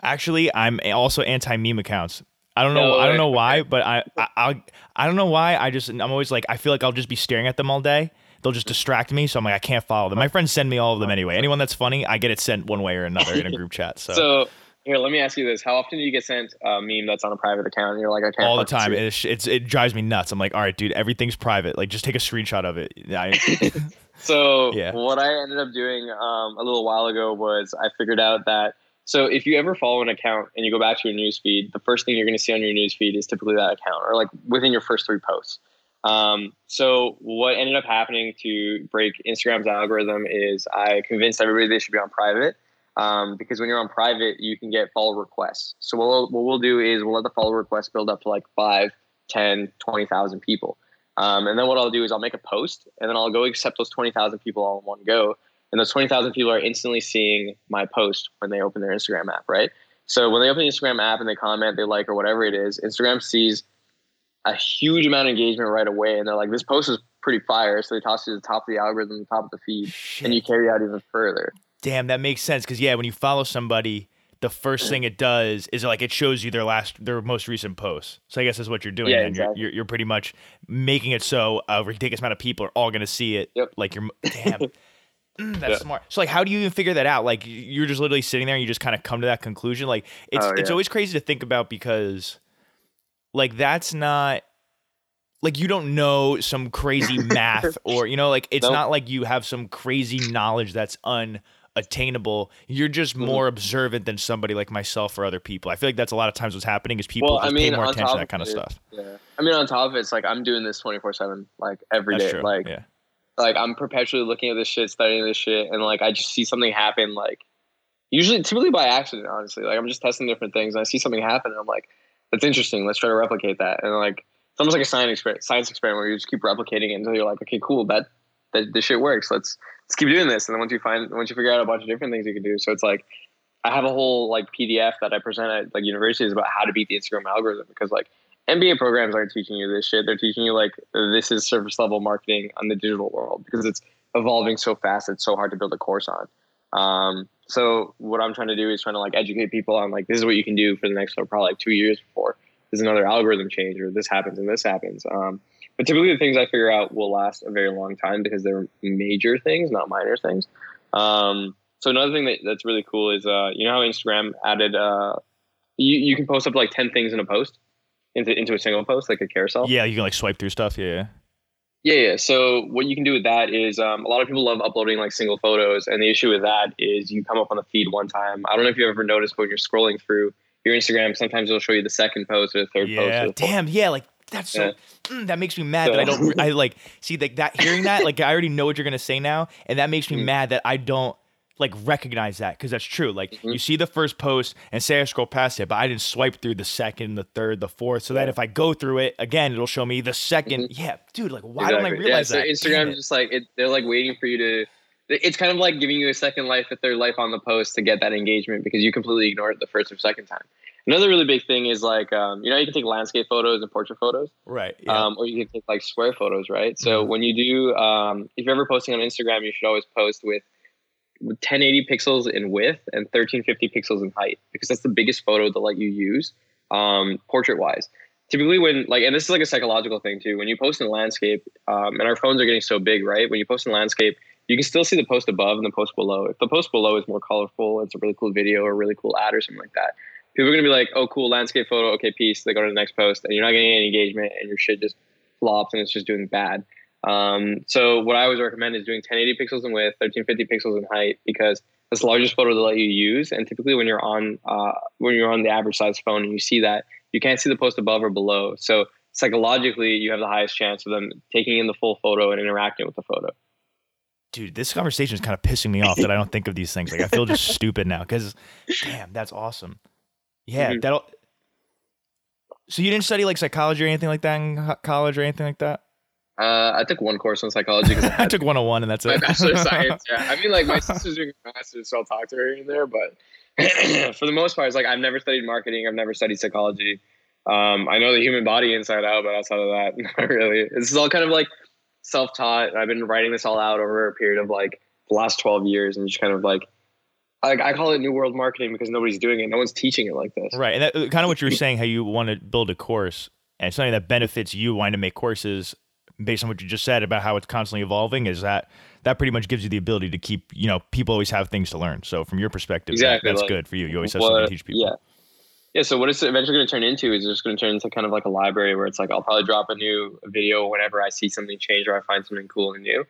Actually, I'm also anti meme accounts. I don't know. No I don't know why, but I, I I I don't know why. I just I'm always like I feel like I'll just be staring at them all day. They'll just distract me, so I'm like I can't follow them. My friends send me all of them anyway. Anyone that's funny, I get it sent one way or another in a group chat. So, So here, let me ask you this: How often do you get sent a meme that's on a private account, and you're like, "I can't." all the time, it? it's, it's it drives me nuts. I'm like, all right, dude, everything's private. Like, just take a screenshot of it. I, So Yeah. what I ended up doing um, a little while ago was I figured out that so if you ever follow an account and you go back to your newsfeed, the first thing you're going to see on your newsfeed is typically that account or like within your first three posts. Um, so what ended up happening to break Instagram's algorithm is I convinced everybody they should be on private. Um, because when you're on private, you can get follow requests. So what we'll, what we'll do is we'll let the follow requests build up to like five, 10, 20,000 people. Um, and then what I'll do is I'll make a post and then I'll go accept those 20,000 people all in one go. And those 20,000 people are instantly seeing my post when they open their Instagram app, right? So when they open the Instagram app and they comment, they like, or whatever it is, Instagram sees a huge amount of engagement right away. And they're like, this post is pretty fire. So they toss you to the top of the algorithm, the top of the feed, and you carry out even further. Damn, that makes sense. Because yeah, when you follow somebody, the first thing it does is like it shows you their last their most recent posts. So I guess that's what you're doing. Yeah, then. exactly. You're, you're you're pretty much making it so a ridiculous amount of people are all going to see it. Yep. Like you're damn. Mm, that's Yeah. smart. So like, how do you even figure that out? Like, you're just literally sitting there and you just kind of come to that conclusion. Like, it's Oh, it's always crazy to think about because, like, that's not like you don't know some crazy math or you know, like it's Nope. not like you have some crazy knowledge that's unattainable. You're just Mm-hmm. more observant than somebody like myself or other people. I feel like that's a lot of times what's happening is people Well, I mean, pay more on attention to that kind of it, stuff. Yeah. I mean, on top of it, it's like I'm doing this 24 seven, like every day. That's true. Like, yeah. like I'm perpetually looking at this shit, studying this shit, and like I just see something happen. Like, usually, typically by accident, honestly. Like I'm just testing different things, and I see something happen, and I'm like, that's interesting. Let's try to replicate that. And like, it's almost like a science experiment, science experiment where you just keep replicating it until you're like, okay, cool, that that this shit works. Let's let's keep doing this. And then once you find, once you figure out a bunch of different things you can do, so it's like. I have a whole like PDF that I present at like universities about how to beat the Instagram algorithm because like MBA programs aren't teaching you this shit. They're teaching you like this is surface level marketing on the digital world because it's evolving so fast. It's so hard to build a course on. Um, so what I'm trying to do is trying to like educate people on like this is what you can do for the next probably like two years before there's another algorithm change or this happens and this happens. Um, but typically the things I figure out will last a very long time because they're major things, not minor things. Um, so another thing that, that's really cool is uh, you know how Instagram added uh, you, you can post up like 10 things in a post into, into a single post like a carousel Yeah, you can like swipe through stuff. Yeah, yeah. yeah, yeah. So what you can do with that is um, a lot of people love uploading like single photos, and the issue with that is you come up on the feed one time. I don't know if you've ever noticed, but when you're scrolling through your Instagram, sometimes it'll show you the second post or the third post. Yeah, the fourth. damn, yeah, like that's so. Yeah. Mm, that makes me mad that I don't. I like see like that. Hearing that, like I already know what you're gonna say now, and that makes me Mm. mad that I don't like recognize that because that's true. Like Mm-hmm. you see the first post and say I scroll past it, but I didn't swipe through the second, the third, the fourth, so that if I go through it again, it'll show me the 2nd Yeah, dude, like why don't I Mm-hmm. Realize yeah, that? So Damn Instagram just like it, they're like waiting for you to. It's kind of like giving you a second life, a third life on the post to get that engagement because you completely ignore it the first or second time. Another really big thing is like um, you know you can take landscape photos and portrait photos. right. Yeah. Mm-hmm. um, or you can take like square photos, right? So when you do, um, if you're ever posting on Instagram, you should always post with 1080 pixels in width and 1350 pixels in height because that's the biggest photo that like you use um, portrait wise. Typically, when like, and this is like a psychological thing too. When you post in landscape, um, and our phones are getting so big, right? When you post in landscape, you can still see the post above and the post below. If the post below is more colorful, it's a really cool video or a really cool ad or something like that. People are gonna be like, "Oh, cool landscape photo. Okay, peace." They go to the next post, and you're not getting any engagement, and your shit just flops, and it's just doing bad. Um, so what I always recommend is doing 1080 pixels in width, 1350 pixels in height, because that's the largest photo they'll let you use. And typically, when you're on uh, when you're on the average size phone and you see that, you can't see the post above or below. So psychologically, you have the highest chance of them taking in the full photo and interacting with the photo. dude, this conversation is kind of pissing me off that I don't think of these things. Like I feel just stupid now because, damn, that's awesome. Yeah, Mhm. that'll. So you didn't study like psychology or anything like that in college or anything like that? Uh, I took one course on psychology because I took 101 and that's my it. bachelor of science. Yeah, I mean, like my sister's doing a master's, so I'll talk to her in there. But for the most part, it's like I've never studied marketing. I've never studied psychology. Um, I know the human body inside out, but outside of that, not really. This is all kind of like self-taught. I've been writing this all out over a period of like the last twelve years, and just kind of like, like I call it new world marketing because nobody's doing it. No one's teaching it like this. Right, and that, kind of what you were saying, how you want to build a course and something that benefits you wanting to make courses based on what you just said about how it's constantly evolving. Is that that pretty much gives you the ability to keep, you know, people always have things to learn. So from your perspective, that- that's like, good for you. You always have something to teach people. Yeah. Yeah, so what it's eventually going to turn into is just going to turn into kind of like a library where it's like I'll probably drop a new video whenever I see something change or I find something cool and new.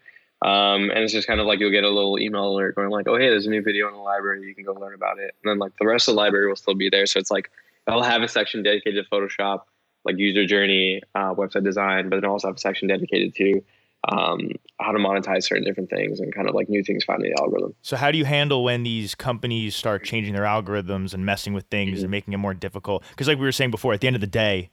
Um, and it's just kind of like you'll get a little email alert going like, oh, hey, there's a new video in the library. You can go learn about it. And then like the rest of the library will still be there. So it's like I'll have a section dedicated to Photoshop, like user journey, uh, website design, but then also have a section dedicated to um, how to monetize certain different things and kind of like new things found in the algorithm. So how do you handle when these companies start changing their algorithms and messing with things Mm-hmm. and making it more difficult? Because like we were saying before, at the end of the day,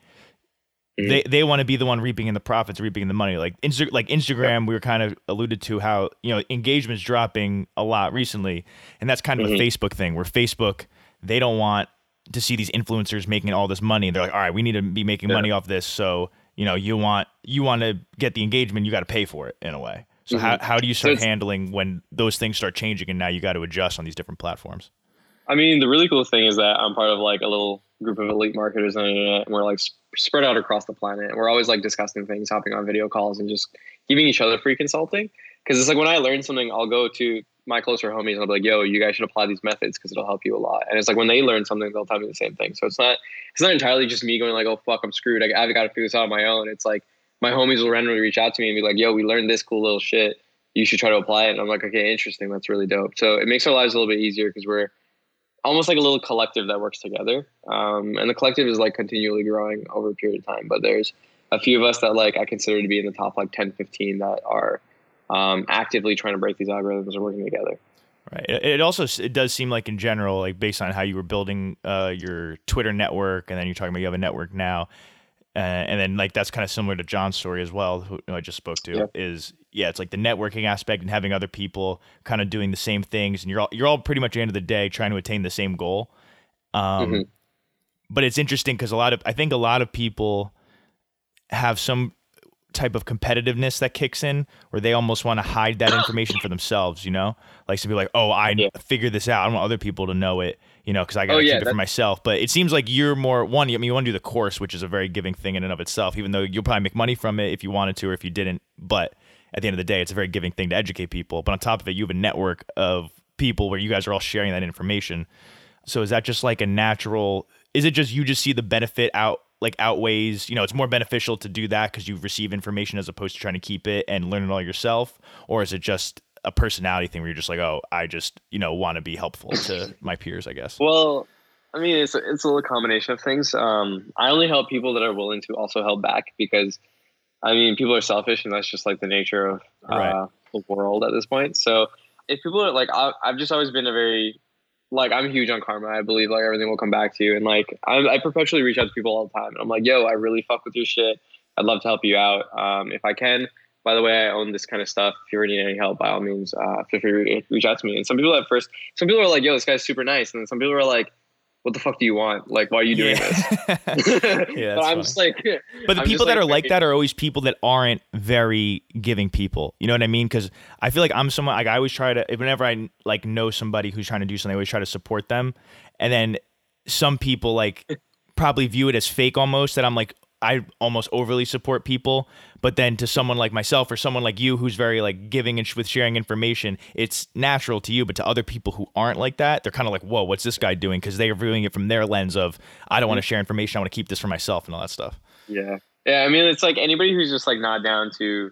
Mhm. they they want to be the one reaping in the profits, reaping in the money. Like Insta- like Instagram, we were kind of alluded to how you know engagement's dropping a lot recently, and that's kind of Mhm. a Facebook thing where Facebook they don't want to see these influencers making all this money. They're like, all right, we need to be making Yeah. money off this. So you know, you want you want to get the engagement, you got to pay for it in a way. So how Mhm. how do you start it's- handling when those things start changing and now you got to adjust on these different platforms? I mean, the really cool thing is that I'm part of like a little group of elite marketers and we're like spread out across the planet. And we're always like discussing things, hopping on video calls, and just giving each other free consulting. Because it's like when I learn something, I'll go to my closer homies and I'll be like, "Yo, you guys should apply these methods because it'll help you a lot." And it's like when they learn something, they'll tell me the same thing. So it's not it's not entirely just me going like, "Oh fuck, I'm screwed. I, I've got to figure this out on my own." It's like my homies will randomly reach out to me and be like, "Yo, we learned this cool little shit. You should try to apply it." And I'm like, "Okay, interesting. That's really dope." So it makes our lives a little bit easier because we're almost like a little collective that works together. Um, and the collective is like continually growing over a period of time. But there's a few of us that like I consider to be in the top like 10, 15 that are um, actively trying to break these algorithms and working together. Right. It also it does seem like in general, like based on how you were building uh, your Twitter network, and then you're talking about you have a network now, uh, and then like that's kind of similar to John's story as well, who, who I just spoke to. Yeah. Is yeah, it's like the networking aspect and having other people kind of doing the same things, and you're all you're all pretty much at the end of the day trying to attain the same goal. Um, Mhm. but it's interesting because a lot of I think a lot of people have some type of competitiveness that kicks in where they almost want to hide that information for themselves, you know? Like to be like, "Oh, I Yeah. figured this out. I don't want other people to know it, you know, cuz I got to Oh, yeah, keep it for myself." But it seems like you're more one, I mean, you want to do the course, which is a very giving thing in and of itself, even though you'll probably make money from it if you wanted to or if you didn't, but at the end of the day, it's a very giving thing to educate people. But on top of it, you have a network of people where you guys are all sharing that information. So is that just like a natural? Is it just you just see the benefit out like outweighs? You know, it's more beneficial to do that because you receive information as opposed to trying to keep it and learn it all yourself, or is it just a personality thing where you're just like, oh, I just you know want to be helpful to my peers, I guess. Well, I mean, it's a, it's a little combination of things. Um, I only help people that are willing to also help back because, I mean, people are selfish, and that's just like the nature of uh, Right. the world at this point. So, if people are like, I, I've just always been a very like I'm huge on karma. I believe like everything will come back to you, and like I, I perpetually reach out to people all the time, and I'm like, yo, I really fuck with your shit. I'd love to help you out um, if I can. By the way, I own this kind of stuff. If you ever need any help, by all means, uh, feel free to reach out to me. And some people at first, some people are like, "Yo, this guy's super nice," and then some people are like, "What the fuck do you want? Like, why are you doing this?" yeah, but I'm funny. just like, But the I'm people that are like, like that are always people that aren't very giving people. You know what I mean? Because I feel like I'm someone like I always try to whenever I like know somebody who's trying to do something, I always try to support them. And then some people like probably view it as fake almost that I'm like I almost overly support people. But then to someone like myself or someone like you who's very like giving and sh- with sharing information, it's natural to you. But to other people who aren't like that, they're kind of like, whoa, what's this guy doing? Because they are viewing it from their lens of I don't want to mm-hmm. share information. I want to keep this for myself and all that stuff. Yeah. Yeah. I mean, it's like anybody who's just like not down to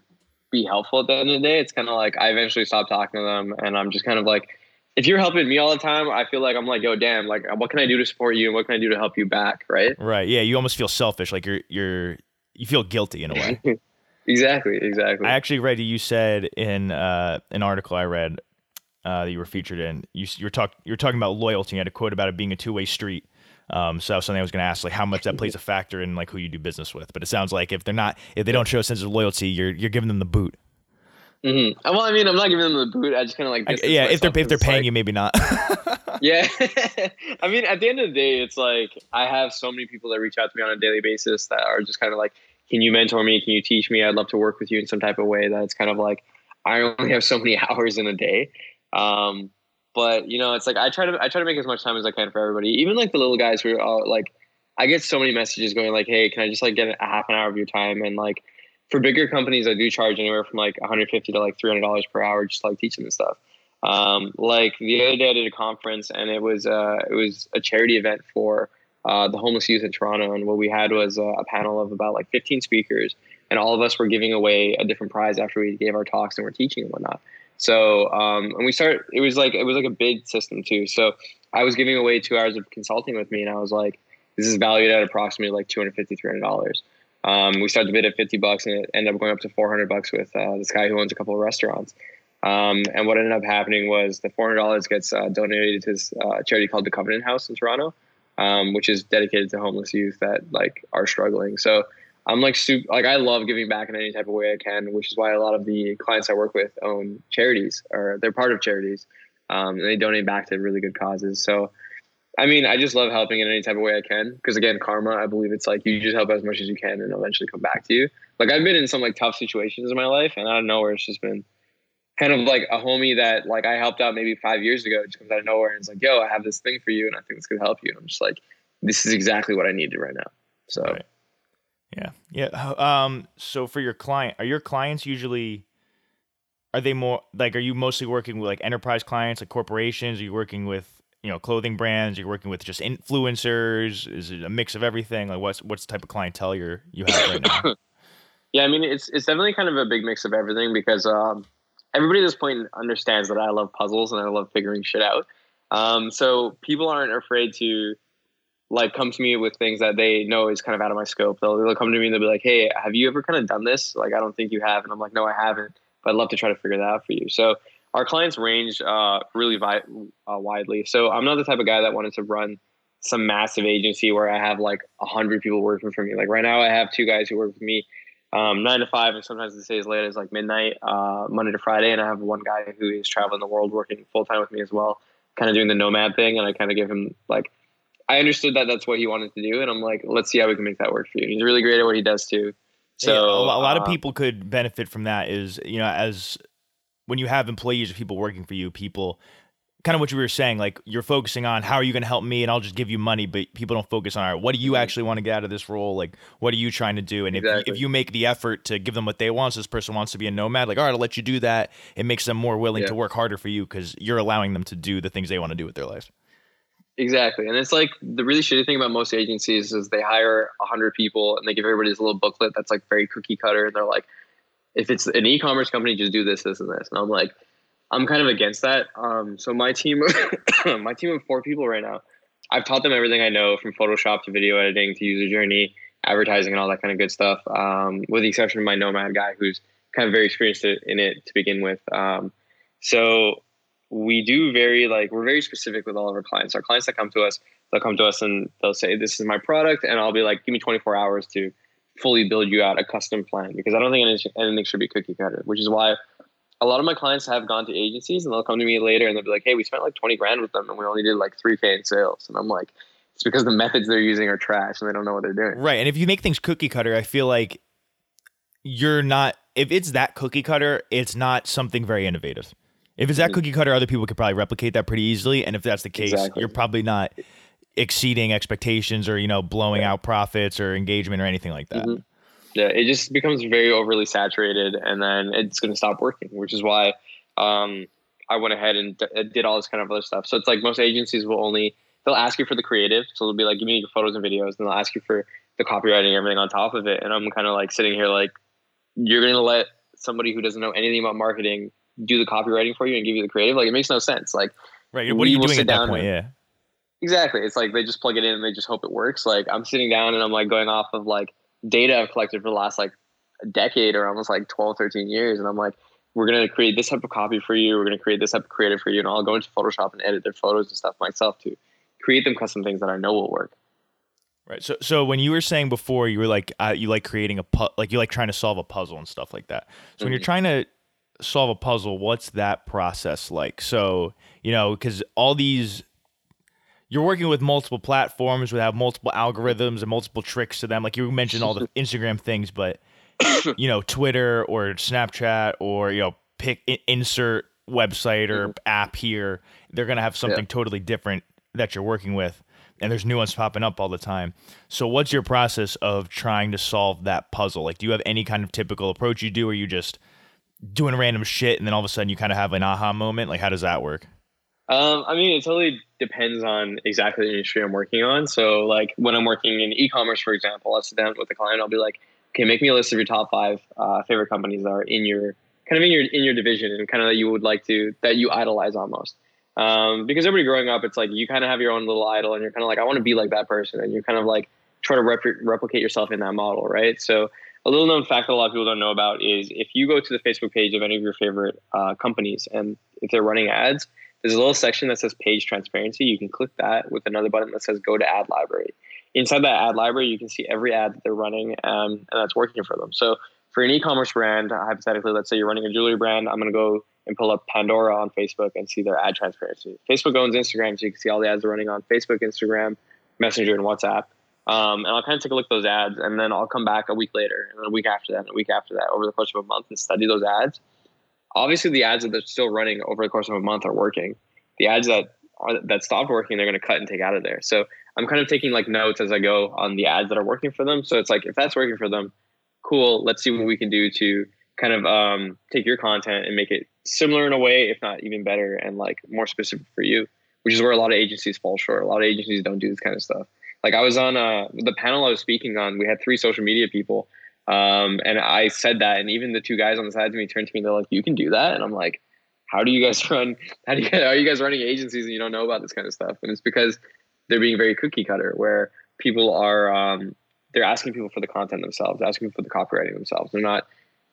be helpful at the end of the day, it's kind of like I eventually stop talking to them and I'm just kind of like, if you're helping me all the time, I feel like I'm like, oh damn, like, what can I do to support you and what can I do to help you back? Right. Right. Yeah. You almost feel selfish. Like you're you're you feel guilty in a way. exactly. Exactly. I actually read you said in uh, an article I read uh, that you were featured in. You you were talk you were talking about loyalty. You had a quote about it being a two way street. Um, so that was something I was going to ask, like how much that plays a factor in like who you do business with. But it sounds like if they're not, if they don't show a sense of loyalty, you're you're giving them the boot. Hmm Well, I mean, I'm not giving them the boot. I just kind of like, I- yeah, if they're if they're paying like- you, maybe not. Yeah. I mean, at the end of the day, it's like I have so many people that reach out to me on a daily basis that are just kind of like, can you mentor me? Can you teach me? I'd love to work with you in some type of way that it's kind of like, I only have so many hours in a day. Um, but you know, it's like I try to I try to make as much time as I can for everybody. Even like the little guys who are like, I get so many messages going like, "Hey, can I just like get a half an hour of your time?" And like, for bigger companies, I do charge anywhere from like 150 to like 300 dollars per hour just like teaching this stuff. Um, like the other day, I did a conference and it was uh, it was a charity event for uh, the homeless youth in Toronto, and what we had was a panel of about like 15 speakers, and all of us were giving away a different prize after we gave our talks and we're teaching and whatnot. So um, and we started. It was like it was like a bid system too. So I was giving away two hours of consulting with me, and I was like, this is valued at approximately like 250 300 dollars. Um, we started the bid at 50 bucks, and it ended up going up to 400 bucks with uh, this guy who owns a couple of restaurants. Um, and what ended up happening was the $400 gets uh, donated to this uh, charity called the Covenant House in Toronto, um, which is dedicated to homeless youth that like are struggling. So I'm like super, like I love giving back in any type of way I can, which is why a lot of the clients I work with own charities or they're part of charities, um, and they donate back to really good causes. So, I mean, I just love helping in any type of way I can because again, karma. I believe it's like you just help as much as you can, and eventually come back to you. Like I've been in some like tough situations in my life, and out of nowhere, it's just been kind of like a homie that like I helped out maybe five years ago just comes out of nowhere and it's like, yo, I have this thing for you and I think it's gonna help you. And I'm just like, this is exactly what I needed right now. So Right. Yeah. Yeah. Um, so for your client, are your clients usually are they more like are you mostly working with like enterprise clients, like corporations? Are you working with, you know, clothing brands? You're working with just influencers? Is it a mix of everything? Like what's what's the type of clientele you're you have right now? Yeah, I mean it's it's definitely kind of a big mix of everything because um, everybody at this point understands that I love puzzles and I love figuring shit out. Um, so people aren't afraid to like come to me with things that they know is kind of out of my scope. They'll, they'll come to me and they'll be like, "Hey, have you ever kind of done this? Like, I don't think you have." And I'm like, "No, I haven't, but I'd love to try to figure that out for you." So our clients range uh, really vi- uh, widely. So I'm not the type of guy that wanted to run some massive agency where I have like a hundred people working for me. Like right now, I have two guys who work with me um, nine to five, and sometimes they stay as late as like midnight, uh, Monday to Friday. And I have one guy who is traveling the world working full time with me as well, kind of doing the nomad thing. And I kind of give him like, I understood that that's what he wanted to do, and I'm like, let's see how we can make that work for you. He's really great at what he does too. So Yeah, a, a lot of uh, people could benefit from that is you know as when you have employees or people working for you people kind of what you were saying like you're focusing on how are you going to help me and i'll just give you money but people don't focus on all right what do you mm-hmm. actually want to get out of this role like what are you trying to do and if, if you make the effort to give them what they want so this person wants to be a nomad like all right i'll let you do that it makes them more willing Yeah. to work harder for you because you're allowing them to do the things they want to do with their lives Exactly. And it's like the really shitty thing about most agencies is they hire 100 people and they give everybody this little booklet that's like very cookie cutter. And they're like, if it's an e commerce company, just do this, this, and this. And I'm like, I'm kind of against that. Um, so my team, my team of four people right now, I've taught them everything I know from Photoshop to video editing to user journey, advertising, and all that kind of good stuff. Um, with the exception of my Nomad guy, who's kind of very experienced in it to begin with. Um, so we do very like we're very specific with all of our clients. Our clients that come to us, they'll come to us and they'll say, "This is my product," and I'll be like, "Give me 24 hours to fully build you out a custom plan," because I don't think anything, should be cookie cutter. Which is why a lot of my clients have gone to agencies and they'll come to me later and they'll be like, "Hey, we spent like 20 grand with them and we only did like 3k in sales," and I'm like, "It's because the methods they're using are trash and they don't know what they're doing." Right. And if you make things cookie cutter, I feel like you're not if it's that cookie cutter, it's not something very innovative. If it's that Mhm. cookie cutter, other people could probably replicate that pretty easily. And if that's the case, Exactly. you're probably not exceeding expectations or, you know, blowing out profits or engagement or anything like that. Mhm. Yeah, it just becomes very overly saturated, and then it's going to stop working. Which is why um, I went ahead and d- did all this kind of other stuff. So it's like most agencies will only they'll ask you for the creative, so they'll be like, "Give me your photos and videos," and they'll ask you for the copywriting, and everything on top of it. And I'm kind of like sitting here like, you're going to let somebody who doesn't know anything about marketing do the copywriting for you and give you the creative? Like, it makes no sense. Like, Right. What We are you doing at that point? and- Yeah. Exactly. It's like they just plug it in and they just hope it works. Like I'm sitting down and I'm like going off of like data I've collected for the last like a decade or almost like 12, 13 years. And I'm like, we're going to create this type of copy for you. We're going to create this type of creative for you. And I'll go into Photoshop and edit their photos and stuff myself to create them custom things that I know will work. Right. So, so when you were saying before, you were like, uh, you like creating a pu- like you like trying to solve a puzzle and stuff like that. So when you're Mhm. trying to solve a puzzle, what's that process like? So you know, because all these, you're working with multiple platforms that have multiple algorithms and multiple tricks to them. Like you mentioned all the Instagram things, but you know, Twitter or Snapchat or you know, pick insert website or mm-hmm. app here. They're gonna have something totally different that you're working with and there's new ones popping up all the time. So what's your process of trying to solve that puzzle? Like do you have any kind of typical approach you do or you just doing random shit and then all of a sudden you kind of have an aha moment? Like how does that work? Um, I mean, it totally depends on exactly the industry I'm working on. So, like when I'm working in e-commerce, for example, I'll sit down with the client. I'll be like, "Okay, make me a list of your top five uh, favorite companies that are in your kind of in your in your division and kind of that you would like to that you idolize almost." Um, because everybody growing up, it's like you kind of have your own little idol, and you're kind of like, "I want to be like that person," and you're kind of like try to repli- replicate yourself in that model, right? So. A little known fact that a lot of people don't know about is if you go to the Facebook page of any of your favorite uh, companies and if they're running ads, there's a little section that says page transparency. You can click that with another button that says go to ad library. Inside that ad library, you can see every ad that they're running um, and that's working for them. So for an e-commerce brand, hypothetically, let's say you're running a jewelry brand, I'm going to go and pull up Pandora on Facebook and see their ad transparency. Facebook owns Instagram, so you can see all the ads they're running on Facebook, Instagram, Messenger, and WhatsApp. Um, and I'll kind of take a look at those ads, and then I'll come back a week later, and then a week after that, and a week after that, over the course of a month, and study those ads obviously the ads that they're still running over the course of a month are working. The ads that are, that stopped working, they're going to cut and take out of there. So I'm kind of taking like notes as I go on the ads that are working for them. So it's like if that's working for them, cool. Let's see what we can do to kind of um, take your content and make it similar in a way, if not even better, and like more specific for you. Which is where a lot of agencies fall short. A lot of agencies don't do this kind of stuff. Like I was on uh, the panel I was speaking on. We had three social media people, um, and I said that, and even the two guys on the side of me turned to me. They're like, "You can do that," and I'm like, "How do you guys run? How do you are you guys running agencies and you don't know about this kind of stuff?" And it's because they're being very cookie cutter, where people are um, they're asking people for the content themselves, asking for the copywriting themselves. They're not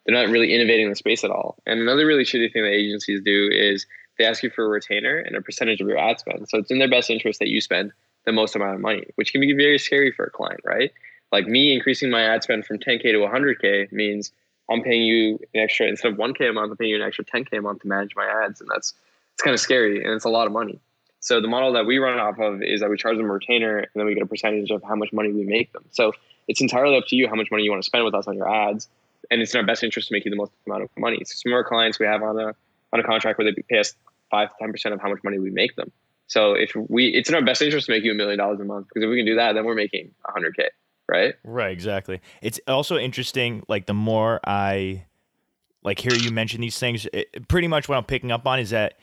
they're not really innovating the space at all. And another really shitty thing that agencies do is they ask you for a retainer and a percentage of your ad spend. So it's in their best interest that you spend the most amount of money, which can be very scary for a client, right? Like me increasing my ad spend from 10K to 100K means I'm paying you an extra, instead of 1K a month, I'm paying you an extra 10K a month to manage my ads. And that's, it's kind of scary and it's a lot of money. So the model that we run off of is that we charge them a retainer and then we get a percentage of how much money we make them. So it's entirely up to you how much money you want to spend with us on your ads. And it's in our best interest to make you the most amount of money. So some of our clients we have on a on a contract where they pay us five to ten percent of how much money we make them. So if we, it's in our best interest to make you a million dollars a month because if we can do that, then we're making hundred k, right? Right, exactly. It's also interesting. Like the more I like hear you mention these things, it, pretty much what I'm picking up on is that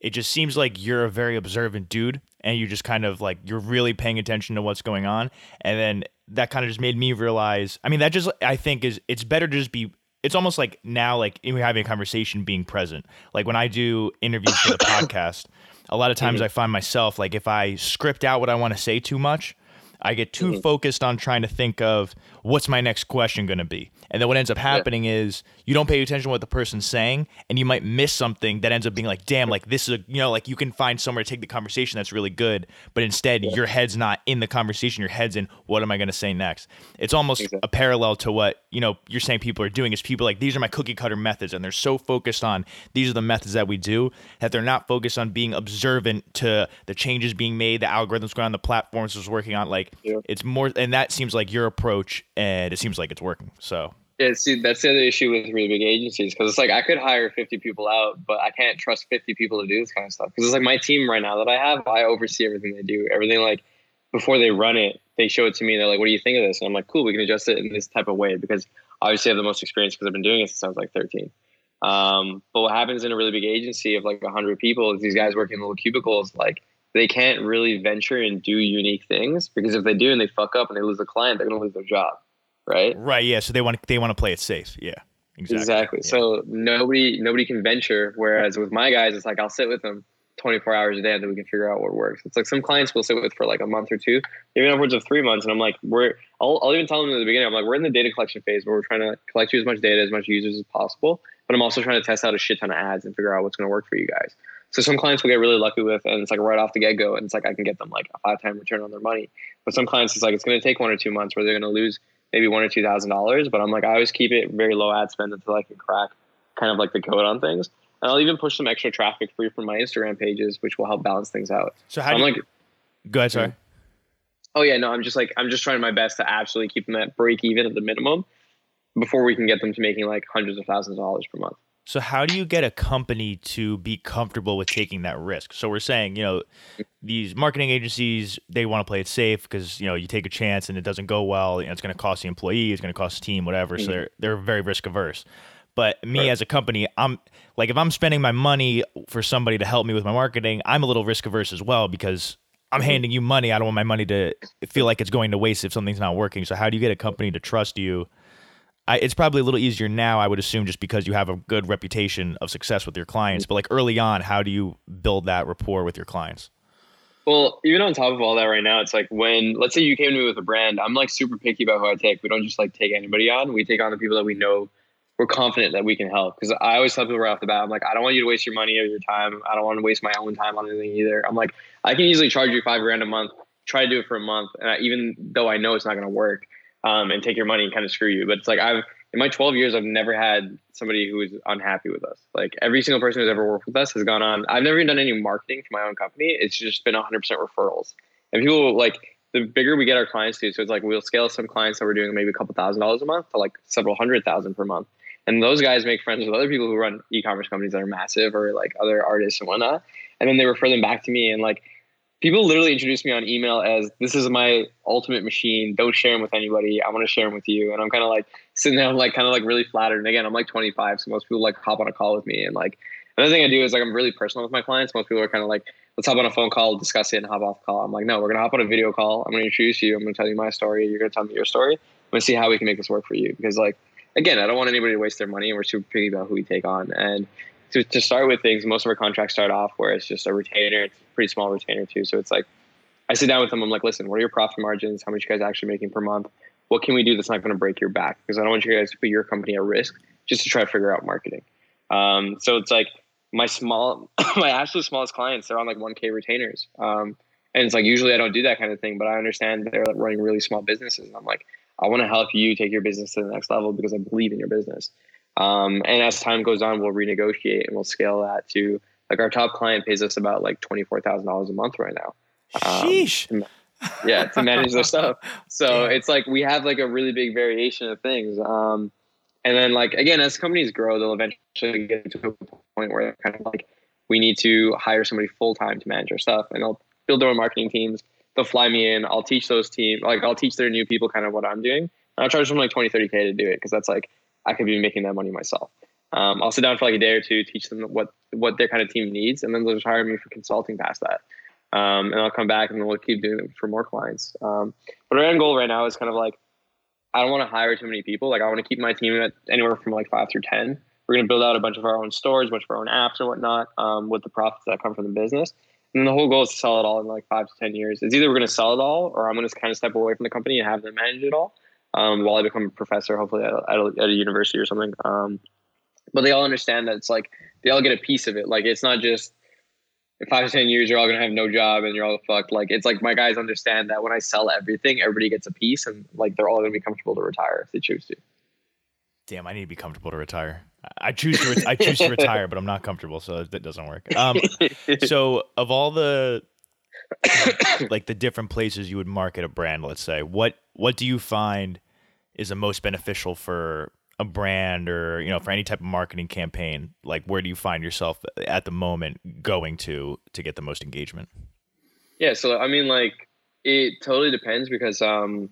it just seems like you're a very observant dude, and you just kind of like you're really paying attention to what's going on, and then that kind of just made me realize. I mean, that just I think is it's better to just be it's almost like now like we're having a conversation being present like when i do interviews for the podcast a lot of times mm-hmm. I find myself like if I script out what I want to say too much, I get too mm-hmm. focused on trying to think of what's my next question going to be. And then what ends up happening yeah. is you don't pay attention to what the person's saying and you might miss something that ends up being like, damn, like this is a, you know, like you can find somewhere to take the conversation that's really good, but instead yeah. your head's not in the conversation, your head's in what am I going to say next? It's almost exactly. a parallel to what, you know, you're saying people are doing is people like, these are my cookie cutter methods. And they're so focused on these are the methods that we do that they're not focused on being observant to the changes being made, the algorithms going on, the platforms was working on. Like yeah. it's more, and that seems like your approach and it seems like it's working. So yeah, see, that's the other issue with really big agencies because it's like I could hire 50 people out, but I can't trust 50 people to do this kind of stuff. Because it's like my team right now that I have, I oversee everything they do. Everything like before they run it, they show it to me. And they're like, "What do you think of this?" And I'm like, "Cool, we can adjust it in this type of way." Because obviously, I have the most experience because I've been doing it since I was like 13. Um, but what happens in a really big agency of like 100 people is these guys working in little cubicles, like they can't really venture and do unique things because if they do and they fuck up and they lose a client, they're gonna lose their job right? Right. Yeah. So they want they want to play it safe. Yeah. Exactly. Exactly. Yeah. So nobody nobody can venture. Whereas with my guys, it's like I'll sit with them 24 hours a day until we can figure out what works. It's like some clients we'll sit with for like a month or two, even upwards of three months. And I'm like, we're I'll, I'll even tell them in the beginning, I'm like, we're in the data collection phase where we're trying to collect you as much data, as much users as possible. But I'm also trying to test out a shit ton of ads and figure out what's going to work for you guys. So some clients will get really lucky with, and it's like right off the get go, and it's like I can get them like a five time return on their money. But some clients, it's like it's going to take one or two months where they're going to lose maybe one or two thousand dollars. But I'm like, I always keep it very low ad spend until I can crack kind of like the code on things. And I'll even push some extra traffic free from my Instagram pages, which will help balance things out. So how so do I'm you, like, go ahead, sorry. Oh yeah, no, I'm just like I'm just trying my best to absolutely keep them at break even at the minimum before we can get them to making like hundreds of thousands of dollars per month. So how do you get a company to be comfortable with taking that risk? So we're saying, you know, these marketing agencies they want to play it safe because you know you take a chance and it doesn't go well, you know, it's going to cost the employee, it's going to cost the team, whatever. Mm-hmm. So they're they're very risk averse. But me right. as a company, I'm like if I'm spending my money for somebody to help me with my marketing, I'm a little risk averse as well because I'm mm-hmm. handing you money. I don't want my money to feel like it's going to waste if something's not working. So how do you get a company to trust you? I, it's probably a little easier now, I would assume, just because you have a good reputation of success with your clients. Mm-hmm. But like early on, how do you build that rapport with your clients? Well, even on top of all that, right now, it's like when let's say you came to me with a brand, I'm like super picky about who I take. We don't just like take anybody on. We take on the people that we know we're confident that we can help. Because I always tell people right off the bat, I'm like, I don't want you to waste your money or your time. I don't want to waste my own time on anything either. I'm like, I can easily charge you five grand a month. Try to do it for a month, and I, even though I know it's not going to work, um, and take your money and kind of screw you. But it's like I've in my 12 years, I've never had somebody who is unhappy with us. Like every single person who's ever worked with us has gone on. I've never even done any marketing for my own company. It's just been 100% referrals. And people like the bigger we get our clients to, so it's like we'll scale some clients that we're doing maybe a couple thousand dollars a month to like several hundred thousand per month. And those guys make friends with other people who run e-commerce companies that are massive or like other artists and whatnot. And then they refer them back to me. And like people literally introduce me on email as this is my ultimate machine. Don't share them with anybody. I want to share them with you. And I'm kind of like sitting there, I'm like kind of like really flattered. And again, I'm like 25. So most people like hop on a call with me. And like another thing I do is like I'm really personal with my clients. Most people are kind of like, let's hop on a phone call, discuss it, and hop off call. I'm like, no, we're gonna hop on a video call. I'm gonna introduce you. I'm gonna tell you my story. You're gonna tell me your story. I'm gonna see how we can make this work for you. Because like again, I don't want anybody to waste their money, and we're super picky about who we take on. And to, to start with things, most of our contracts start off where it's just a retainer. It's pretty small retainer too. So it's like I sit down with them. I'm like, listen, what are your profit margins? How much you guys actually making per month? What can we do that's not going to break your back? Because I don't want you guys to put your company at risk just to try to figure out marketing. Um, so it's like my small, my absolute smallest clients, they're on like 1K retainers. Um, and it's like usually I don't do that kind of thing, but I understand they're like running really small businesses. And I'm like, I want to help you take your business to the next level because I believe in your business. Um, and as time goes on, we'll renegotiate and we'll scale that to like our top client pays us about like twenty four thousand dollars a month right now. Um, Sheesh. yeah, to manage their stuff. So it's like we have like a really big variation of things. Um, and then like again, as companies grow, they'll eventually get to a point where they're kind of like we need to hire somebody full time to manage our stuff, and they'll build their own marketing teams. They'll fly me in. I'll teach those teams. Like I'll teach their new people kind of what I'm doing. And I'll charge them like 20, 30 k to do it because that's like I could be making that money myself. Um, I'll sit down for like a day or two, teach them what what their kind of team needs, and then they'll just hire me for consulting past that. Um, and I'll come back and we'll keep doing it for more clients. Um, but our end goal right now is kind of like I don't want to hire too many people. Like I want to keep my team at anywhere from like five through ten. We're going to build out a bunch of our own stores, a bunch of our own apps and whatnot, um, with the profits that come from the business. And the whole goal is to sell it all in like five to ten years. It's either we're going to sell it all, or I'm going to kind of step away from the company and have them manage it all um, while I become a professor, hopefully at a, at a, at a university or something. Um, but they all understand that it's like they all get a piece of it. Like it's not just in five to ten years you're all gonna have no job and you're all fucked. Like it's like my guys understand that when I sell everything, everybody gets a piece, and like they're all gonna be comfortable to retire if they choose to. Damn, I need to be comfortable to retire. I choose to re- I choose to retire, but I'm not comfortable, so that doesn't work. Um, so of all the like the different places you would market a brand, let's say, what what do you find is the most beneficial for a brand or you know for any type of marketing campaign like where do you find yourself at the moment going to to get the most engagement? Yeah so i mean like it totally depends because um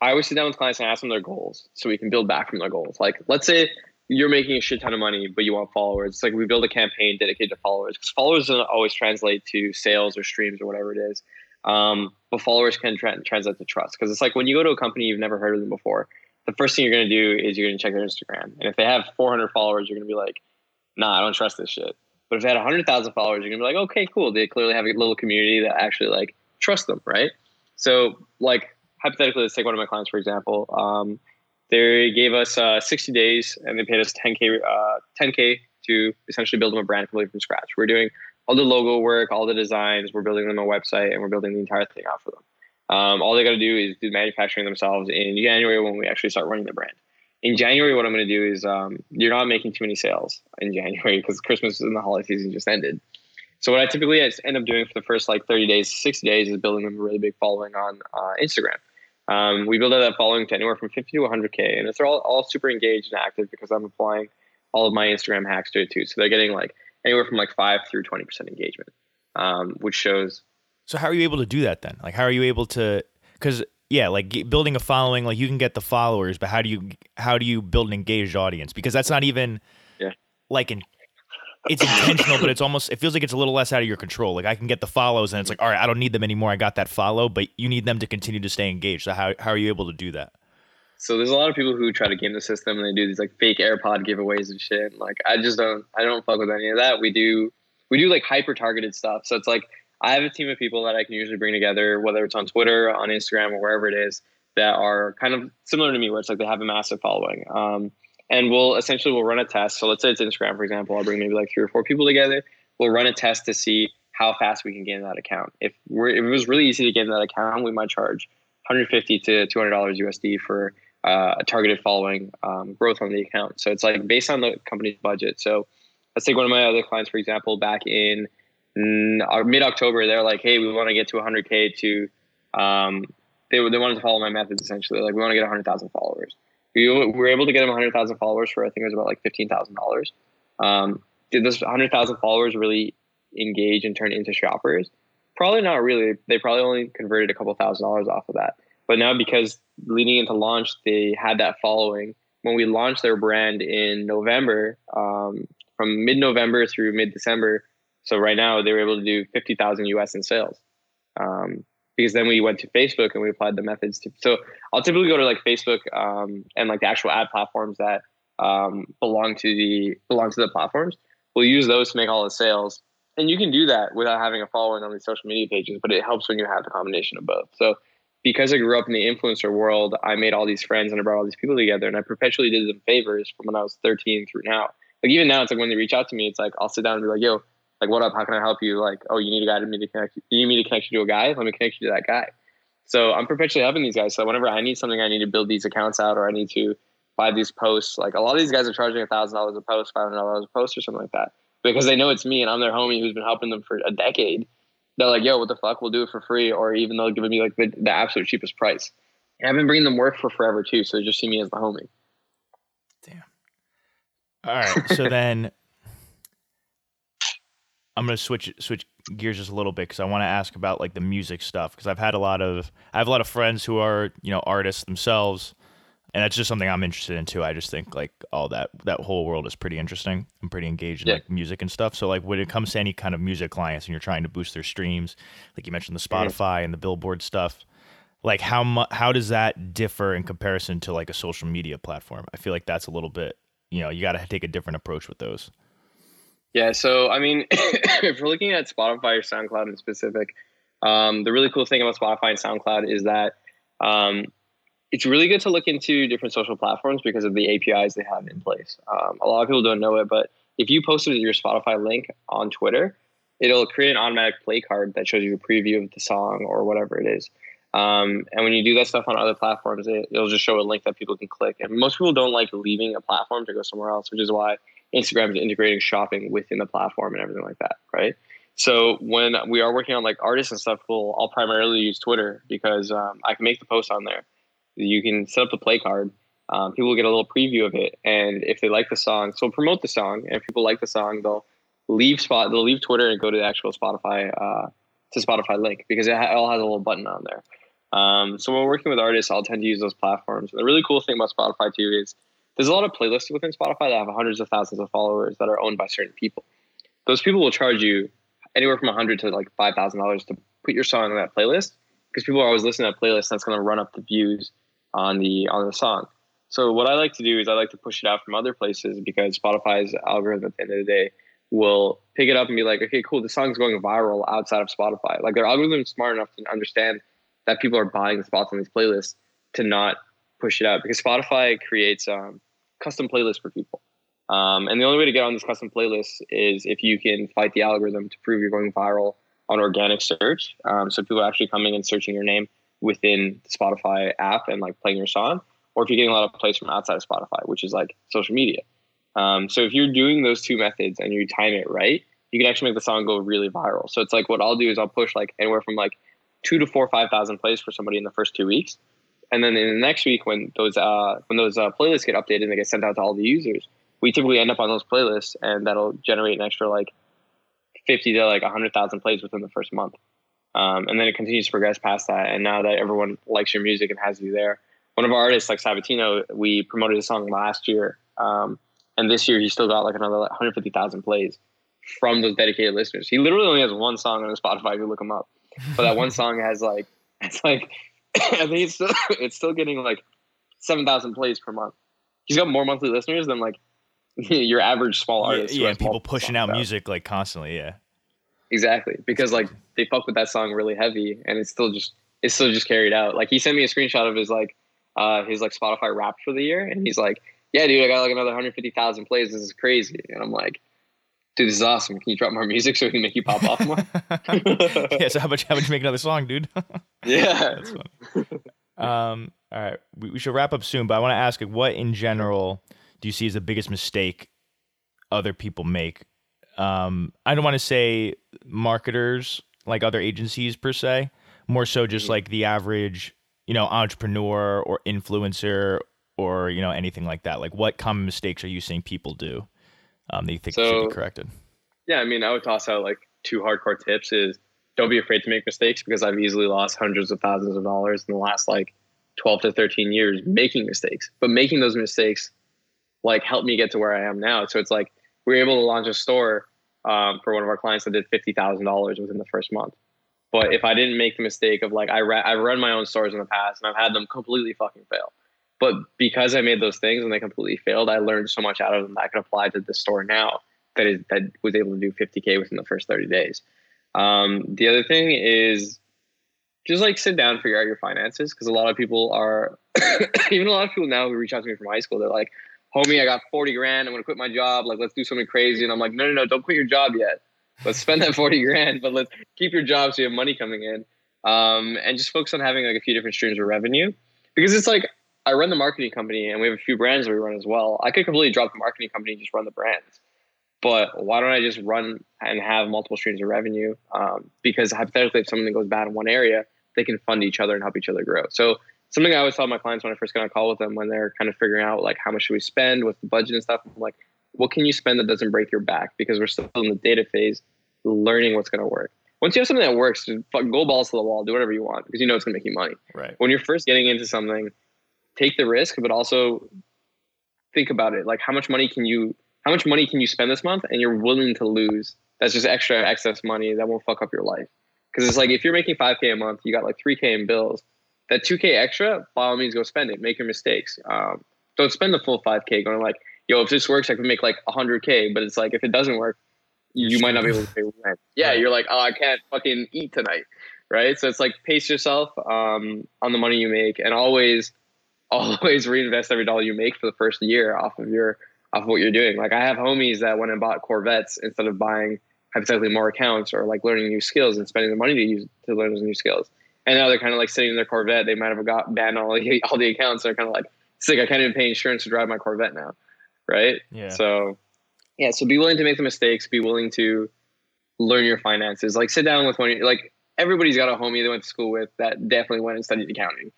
i always sit down with clients and ask them their goals so we can build back from their goals. Like let's say you're making a shit ton of money but you want followers. It's like we build a campaign dedicated to followers because followers don't always translate to sales or streams or whatever it is um, but followers can tra- translate to trust because it's like when you go to a company you've never heard of them before the first thing you're going to do is you're going to check their Instagram. And if they have 400 followers, you're going to be like, nah, I don't trust this shit. But if they had 100,000 followers, you're going to be like, okay, cool. They clearly have a little community that actually like trust them, right? So like hypothetically, let's take one of my clients, for example. Um, they gave us uh, 60 days and they paid us 10K, uh, 10K to essentially build them a brand completely from scratch. We're doing all the logo work, all the designs, we're building them a website and we're building the entire thing out for them. Um, all they got to do is do manufacturing themselves in January when we actually start running the brand. In January, what I'm going to do is um, you're not making too many sales in January because Christmas and the holiday season just ended. So what I typically end up doing for the first like 30 days, 60 days is building them a really big following on uh, Instagram. Um, we build out that following to anywhere from 50 to 100K. And it's all, all super engaged and active because I'm applying all of my Instagram hacks to it too. So they're getting like anywhere from like 5 through 20% engagement, um, which shows so how are you able to do that then? Like how are you able to cuz yeah, like building a following, like you can get the followers, but how do you how do you build an engaged audience? Because that's not even yeah. like in it's intentional, but it's almost it feels like it's a little less out of your control. Like I can get the follows and it's like, all right, I don't need them anymore. I got that follow, but you need them to continue to stay engaged. So how how are you able to do that? So there's a lot of people who try to game the system and they do these like fake AirPod giveaways and shit. Like I just don't I don't fuck with any of that. We do we do like hyper targeted stuff. So it's like I have a team of people that I can usually bring together, whether it's on Twitter, on Instagram, or wherever it is, that are kind of similar to me, where it's like they have a massive following. Um, and we'll essentially we'll run a test. So let's say it's Instagram, for example. I'll bring maybe like three or four people together. We'll run a test to see how fast we can gain that account. If we're if it was really easy to gain that account, we might charge 150 to 200 dollars USD for uh, a targeted following um, growth on the account. So it's like based on the company's budget. So let's take one of my other clients, for example, back in mid October, they're like, hey, we want to get to 100K to, um, they, they wanted to follow my methods essentially. Like, we want to get 100,000 followers. We, we were able to get them 100,000 followers for I think it was about like $15,000. Um, did those 100,000 followers really engage and turn into shoppers? Probably not really. They probably only converted a couple thousand dollars off of that. But now because leading into launch, they had that following. When we launched their brand in November, um, from mid-November through mid-December, so right now they were able to do 50,000 US in sales. Um, because then we went to Facebook and we applied the methods to. So I'll typically go to like Facebook um, and like the actual ad platforms that um, belong to the belong to the platforms. We'll use those to make all the sales, and you can do that without having a following on these social media pages. But it helps when you have the combination of both. So because I grew up in the influencer world, I made all these friends and I brought all these people together, and I perpetually did them favors from when I was 13 through now. Like even now, it's like when they reach out to me, it's like I'll sit down and be like, "Yo, like what up? How can i help you? Like oh you need a guy to me to connect you you need me to connect you to a guy? Let me connect you to that guy. So i'm perpetually helping these guys. So whenever i need something i need to build these accounts out or i need to buy these posts. Like a lot of these guys are charging a thousand dollars a post five hundred dollars a post or something like that because they know it's me and i'm their homie who's been helping them for a decade. They're like yo what the fuck? We'll do it for free or even they'll give me like the, the absolute cheapest price. And i've been bringing them work for forever too so they just see me as the homie. Damn. All right. So then I'm gonna switch switch gears just a little bit because I want to ask about like the music stuff because I've had a lot of I have a lot of friends who are you know artists themselves, and that's just something I'm interested in too. I just think like all that that whole world is pretty interesting. I'm pretty engaged in Yeah. like music and stuff. So like when it comes to any kind of music clients and you're trying to boost their streams, like you mentioned the mm-hmm. Spotify and the Billboard stuff, like how mu- how does that differ in comparison to like a social media platform? I feel like that's a little bit you know you got to take a different approach with those. Yeah, so I mean, if we're looking at Spotify or SoundCloud in specific, um, the really cool thing about Spotify and SoundCloud is that um, it's really good to look into different social platforms because of the APIs they have in place. Um, a lot of people don't know it, but if you posted your Spotify link on Twitter, it'll create an automatic play card that shows you a preview of the song or whatever it is. Um, and when you do that stuff on other platforms, it, it'll just show a link that people can click. And most people don't like leaving a platform to go somewhere else, which is why Instagram is integrating shopping within the platform and everything like that, right? So when we are working on like artists and stuff, we'll I'll primarily use Twitter because um, I can make the post on there. You can set up the play card. Um, people will get a little preview of it, and if they like the song, so promote the song. And if people like the song, they'll leave spot. They'll leave Twitter and go to the actual Spotify uh, to Spotify link because it all has a little button on there. Um, so when we're working with artists, I'll tend to use those platforms. The really cool thing about Spotify too is there's a lot of playlists within Spotify that have hundreds of thousands of followers that are owned by certain people. Those people will charge you anywhere from a hundred to like five thousand dollars to put your song on that playlist because people are always listening to that playlist. and That's going to run up the views on the on the song. So what I like to do is I like to push it out from other places because Spotify's algorithm at the end of the day will pick it up and be like, okay, cool, the song's going viral outside of Spotify. Like their algorithm is smart enough to understand that people are buying the spots on these playlists to not push it out because Spotify creates um, custom playlists for people. Um, and the only way to get on these custom playlists is if you can fight the algorithm to prove you're going viral on organic search. Um, so people are actually coming and searching your name within the Spotify app and like playing your song, or if you're getting a lot of plays from outside of Spotify, which is like social media. Um, so if you're doing those two methods and you time it right, you can actually make the song go really viral. So it's like what I'll do is I'll push like anywhere from like two to four, five thousand plays for somebody in the first two weeks, and then in the next week when those uh, when those uh, playlists get updated and they get sent out to all the users, we typically end up on those playlists, and that'll generate an extra like fifty to like hundred thousand plays within the first month. Um, and then it continues to progress past that. And now that everyone likes your music and has you there, one of our artists like Sabatino, we promoted a song last year, um, and this year he still got like another like, 150,000 plays from those dedicated listeners. He literally only has one song on Spotify. If you look him up, but that one song has like it's like I think it's still it's still getting like 7,000 plays per month. He's got more monthly listeners than like your average small artist. who yeah people pushing out music like constantly. Yeah. Exactly, because like they fuck with that song really heavy, and it's still just it's still just carried out. Like he sent me a screenshot of his like uh his like Spotify Wrapped for the year, and he's like, "Yeah, dude, I got like another 150,000 plays. This is crazy." And I'm like, "Dude, this is awesome. Can you drop more music so we can make you pop off more?" yeah. So how about How much you make another song, dude? yeah, That's fun. um. All right. We, we should wrap up soon, but I want to ask, like, what in general do you see as the biggest mistake other people make? Um. I don't want to say marketers like other agencies per se. More so, just Mhm. like the average, you know, entrepreneur or influencer or you know anything like that? Like, what common mistakes are you seeing people do um, that you think So- should be corrected? Yeah, I mean, I would toss out like two hardcore tips is don't be afraid to make mistakes because I've easily lost hundreds of thousands of dollars in the last like 12 to 13 years making mistakes. But making those mistakes like helped me get to where I am now. So it's like we were able to launch a store um, for one of our clients that did $50,000 within the first month. But if I didn't make the mistake of like I ra- I've run my own stores in the past and I've had them completely fucking fail. But because I made those things and they completely failed, I learned so much out of them that I can apply to this store now that is that was able to do 50k within the first 30 days. Um, the other thing is just like sit down, figure out your finances because a lot of people are even a lot of people now who reach out to me from high school, they're like, "Homie, I got 40 grand. I'm gonna quit my job. Like, let's do something crazy." And I'm like, "No, no, no, don't quit your job yet. Let's spend that 40 grand, but let's keep your job so you have money coming in, um, and just focus on having like a few different streams of revenue because it's like." I run the marketing company and we have a few brands that we run as well. I could completely drop the marketing company and just run the brands but why don't I just run and have multiple streams of revenue? Um, because hypothetically, if something goes bad in one area, they can fund each other and help each other grow. So something I always tell my clients when I first get on a call with them when they're kind of figuring out like how much should we spend, what's the budget and stuff. I'm like, what can you spend that doesn't break your back? Because we're still in the data phase, learning what's going to work. Once you have something that works, just go balls to the wall, do whatever you want because you know it's going to make you money Right. when you're first getting into something, take the risk, but also think about it. Like how much money can you how much money can you spend this month and you're willing to lose? That's just extra excess money that won't fuck up your life. Because it's like if you're making 5k a month, you got like 3k in bills. That 2k extra, by all means, go spend it. Make your mistakes. Um, don't spend the full 5k going like, yo, if this works, I can make like 100k. But it's like if it doesn't work, you, might not be able to pay rent. Yeah, you're like, oh, I can't fucking eat tonight, right? So it's like pace yourself um, on the money you make, and always, always reinvest every dollar you make for the first year off of your off of what you're doing. Like I have homies that went and bought Corvettes instead of buying hypothetically more accounts or like learning new skills and spending the money to use to learn those new skills. And now they're kind of like sitting in their Corvette. They might have got banned all the all the accounts. They're kind of like, like I can't even pay insurance to drive my Corvette now, right? Yeah. So, yeah. So be willing to make the mistakes. Be willing to learn your finances. Like sit down with one. Like everybody's got a homie they went to school with that definitely went and studied accounting.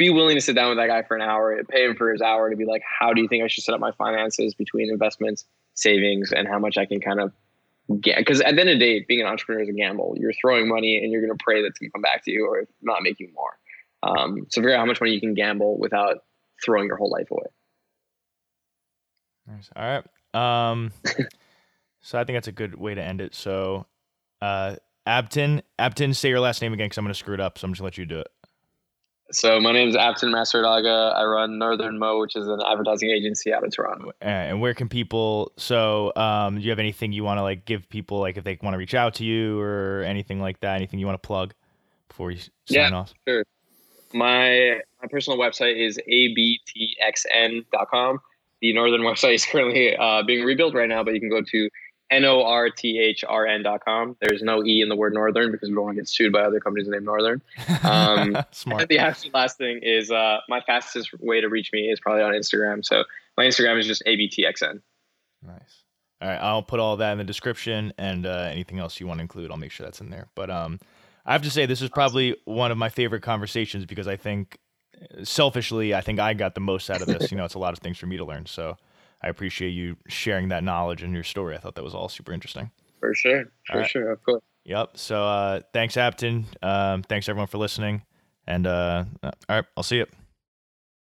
Be willing to sit down with that guy for an hour, pay him for his hour to be like, how do you think I should set up my finances between investments, savings, and how much I can kind of get? Because at the end of the day, being an entrepreneur is a gamble. You're throwing money and you're going to pray that's going to come back to you or not make you more. Um, so figure out how much money you can gamble without throwing your whole life away. Nice. All right. Um, so I think that's a good way to end it. So, uh, Abton, Abton, say your last name again because I'm going to screw it up. So I'm just going to let you do it. So my name is Apton Masterdaga. I run Northern Mo, which is an advertising agency out of Toronto. And where can people? So, um, do you have anything you want to like give people, like if they want to reach out to you or anything like that? Anything you want to plug before you sign Yeah. off? Sure. My my personal website is abtxn.com. The Northern website is currently uh, being rebuilt right now, but you can go to northrn.com. There's no e in the word Northern because we don't want to get sued by other companies named Northern. Um, Smart. The absolute last thing is uh, my fastest way to reach me is probably on Instagram. So my Instagram is just abtxn. Nice. All right, I'll put all that in the description, and uh, anything else you want to include, I'll make sure that's in there. But um, I have to say, this is probably one of my favorite conversations because I think, selfishly, I think I got the most out of this. you know, it's a lot of things for me to learn. So I appreciate you sharing that knowledge and your story. I thought that was all super interesting. For sure. For right. sure. Of course. Yep. So uh, thanks, Apton. Um, thanks everyone for listening, and uh, all right, I'll see you.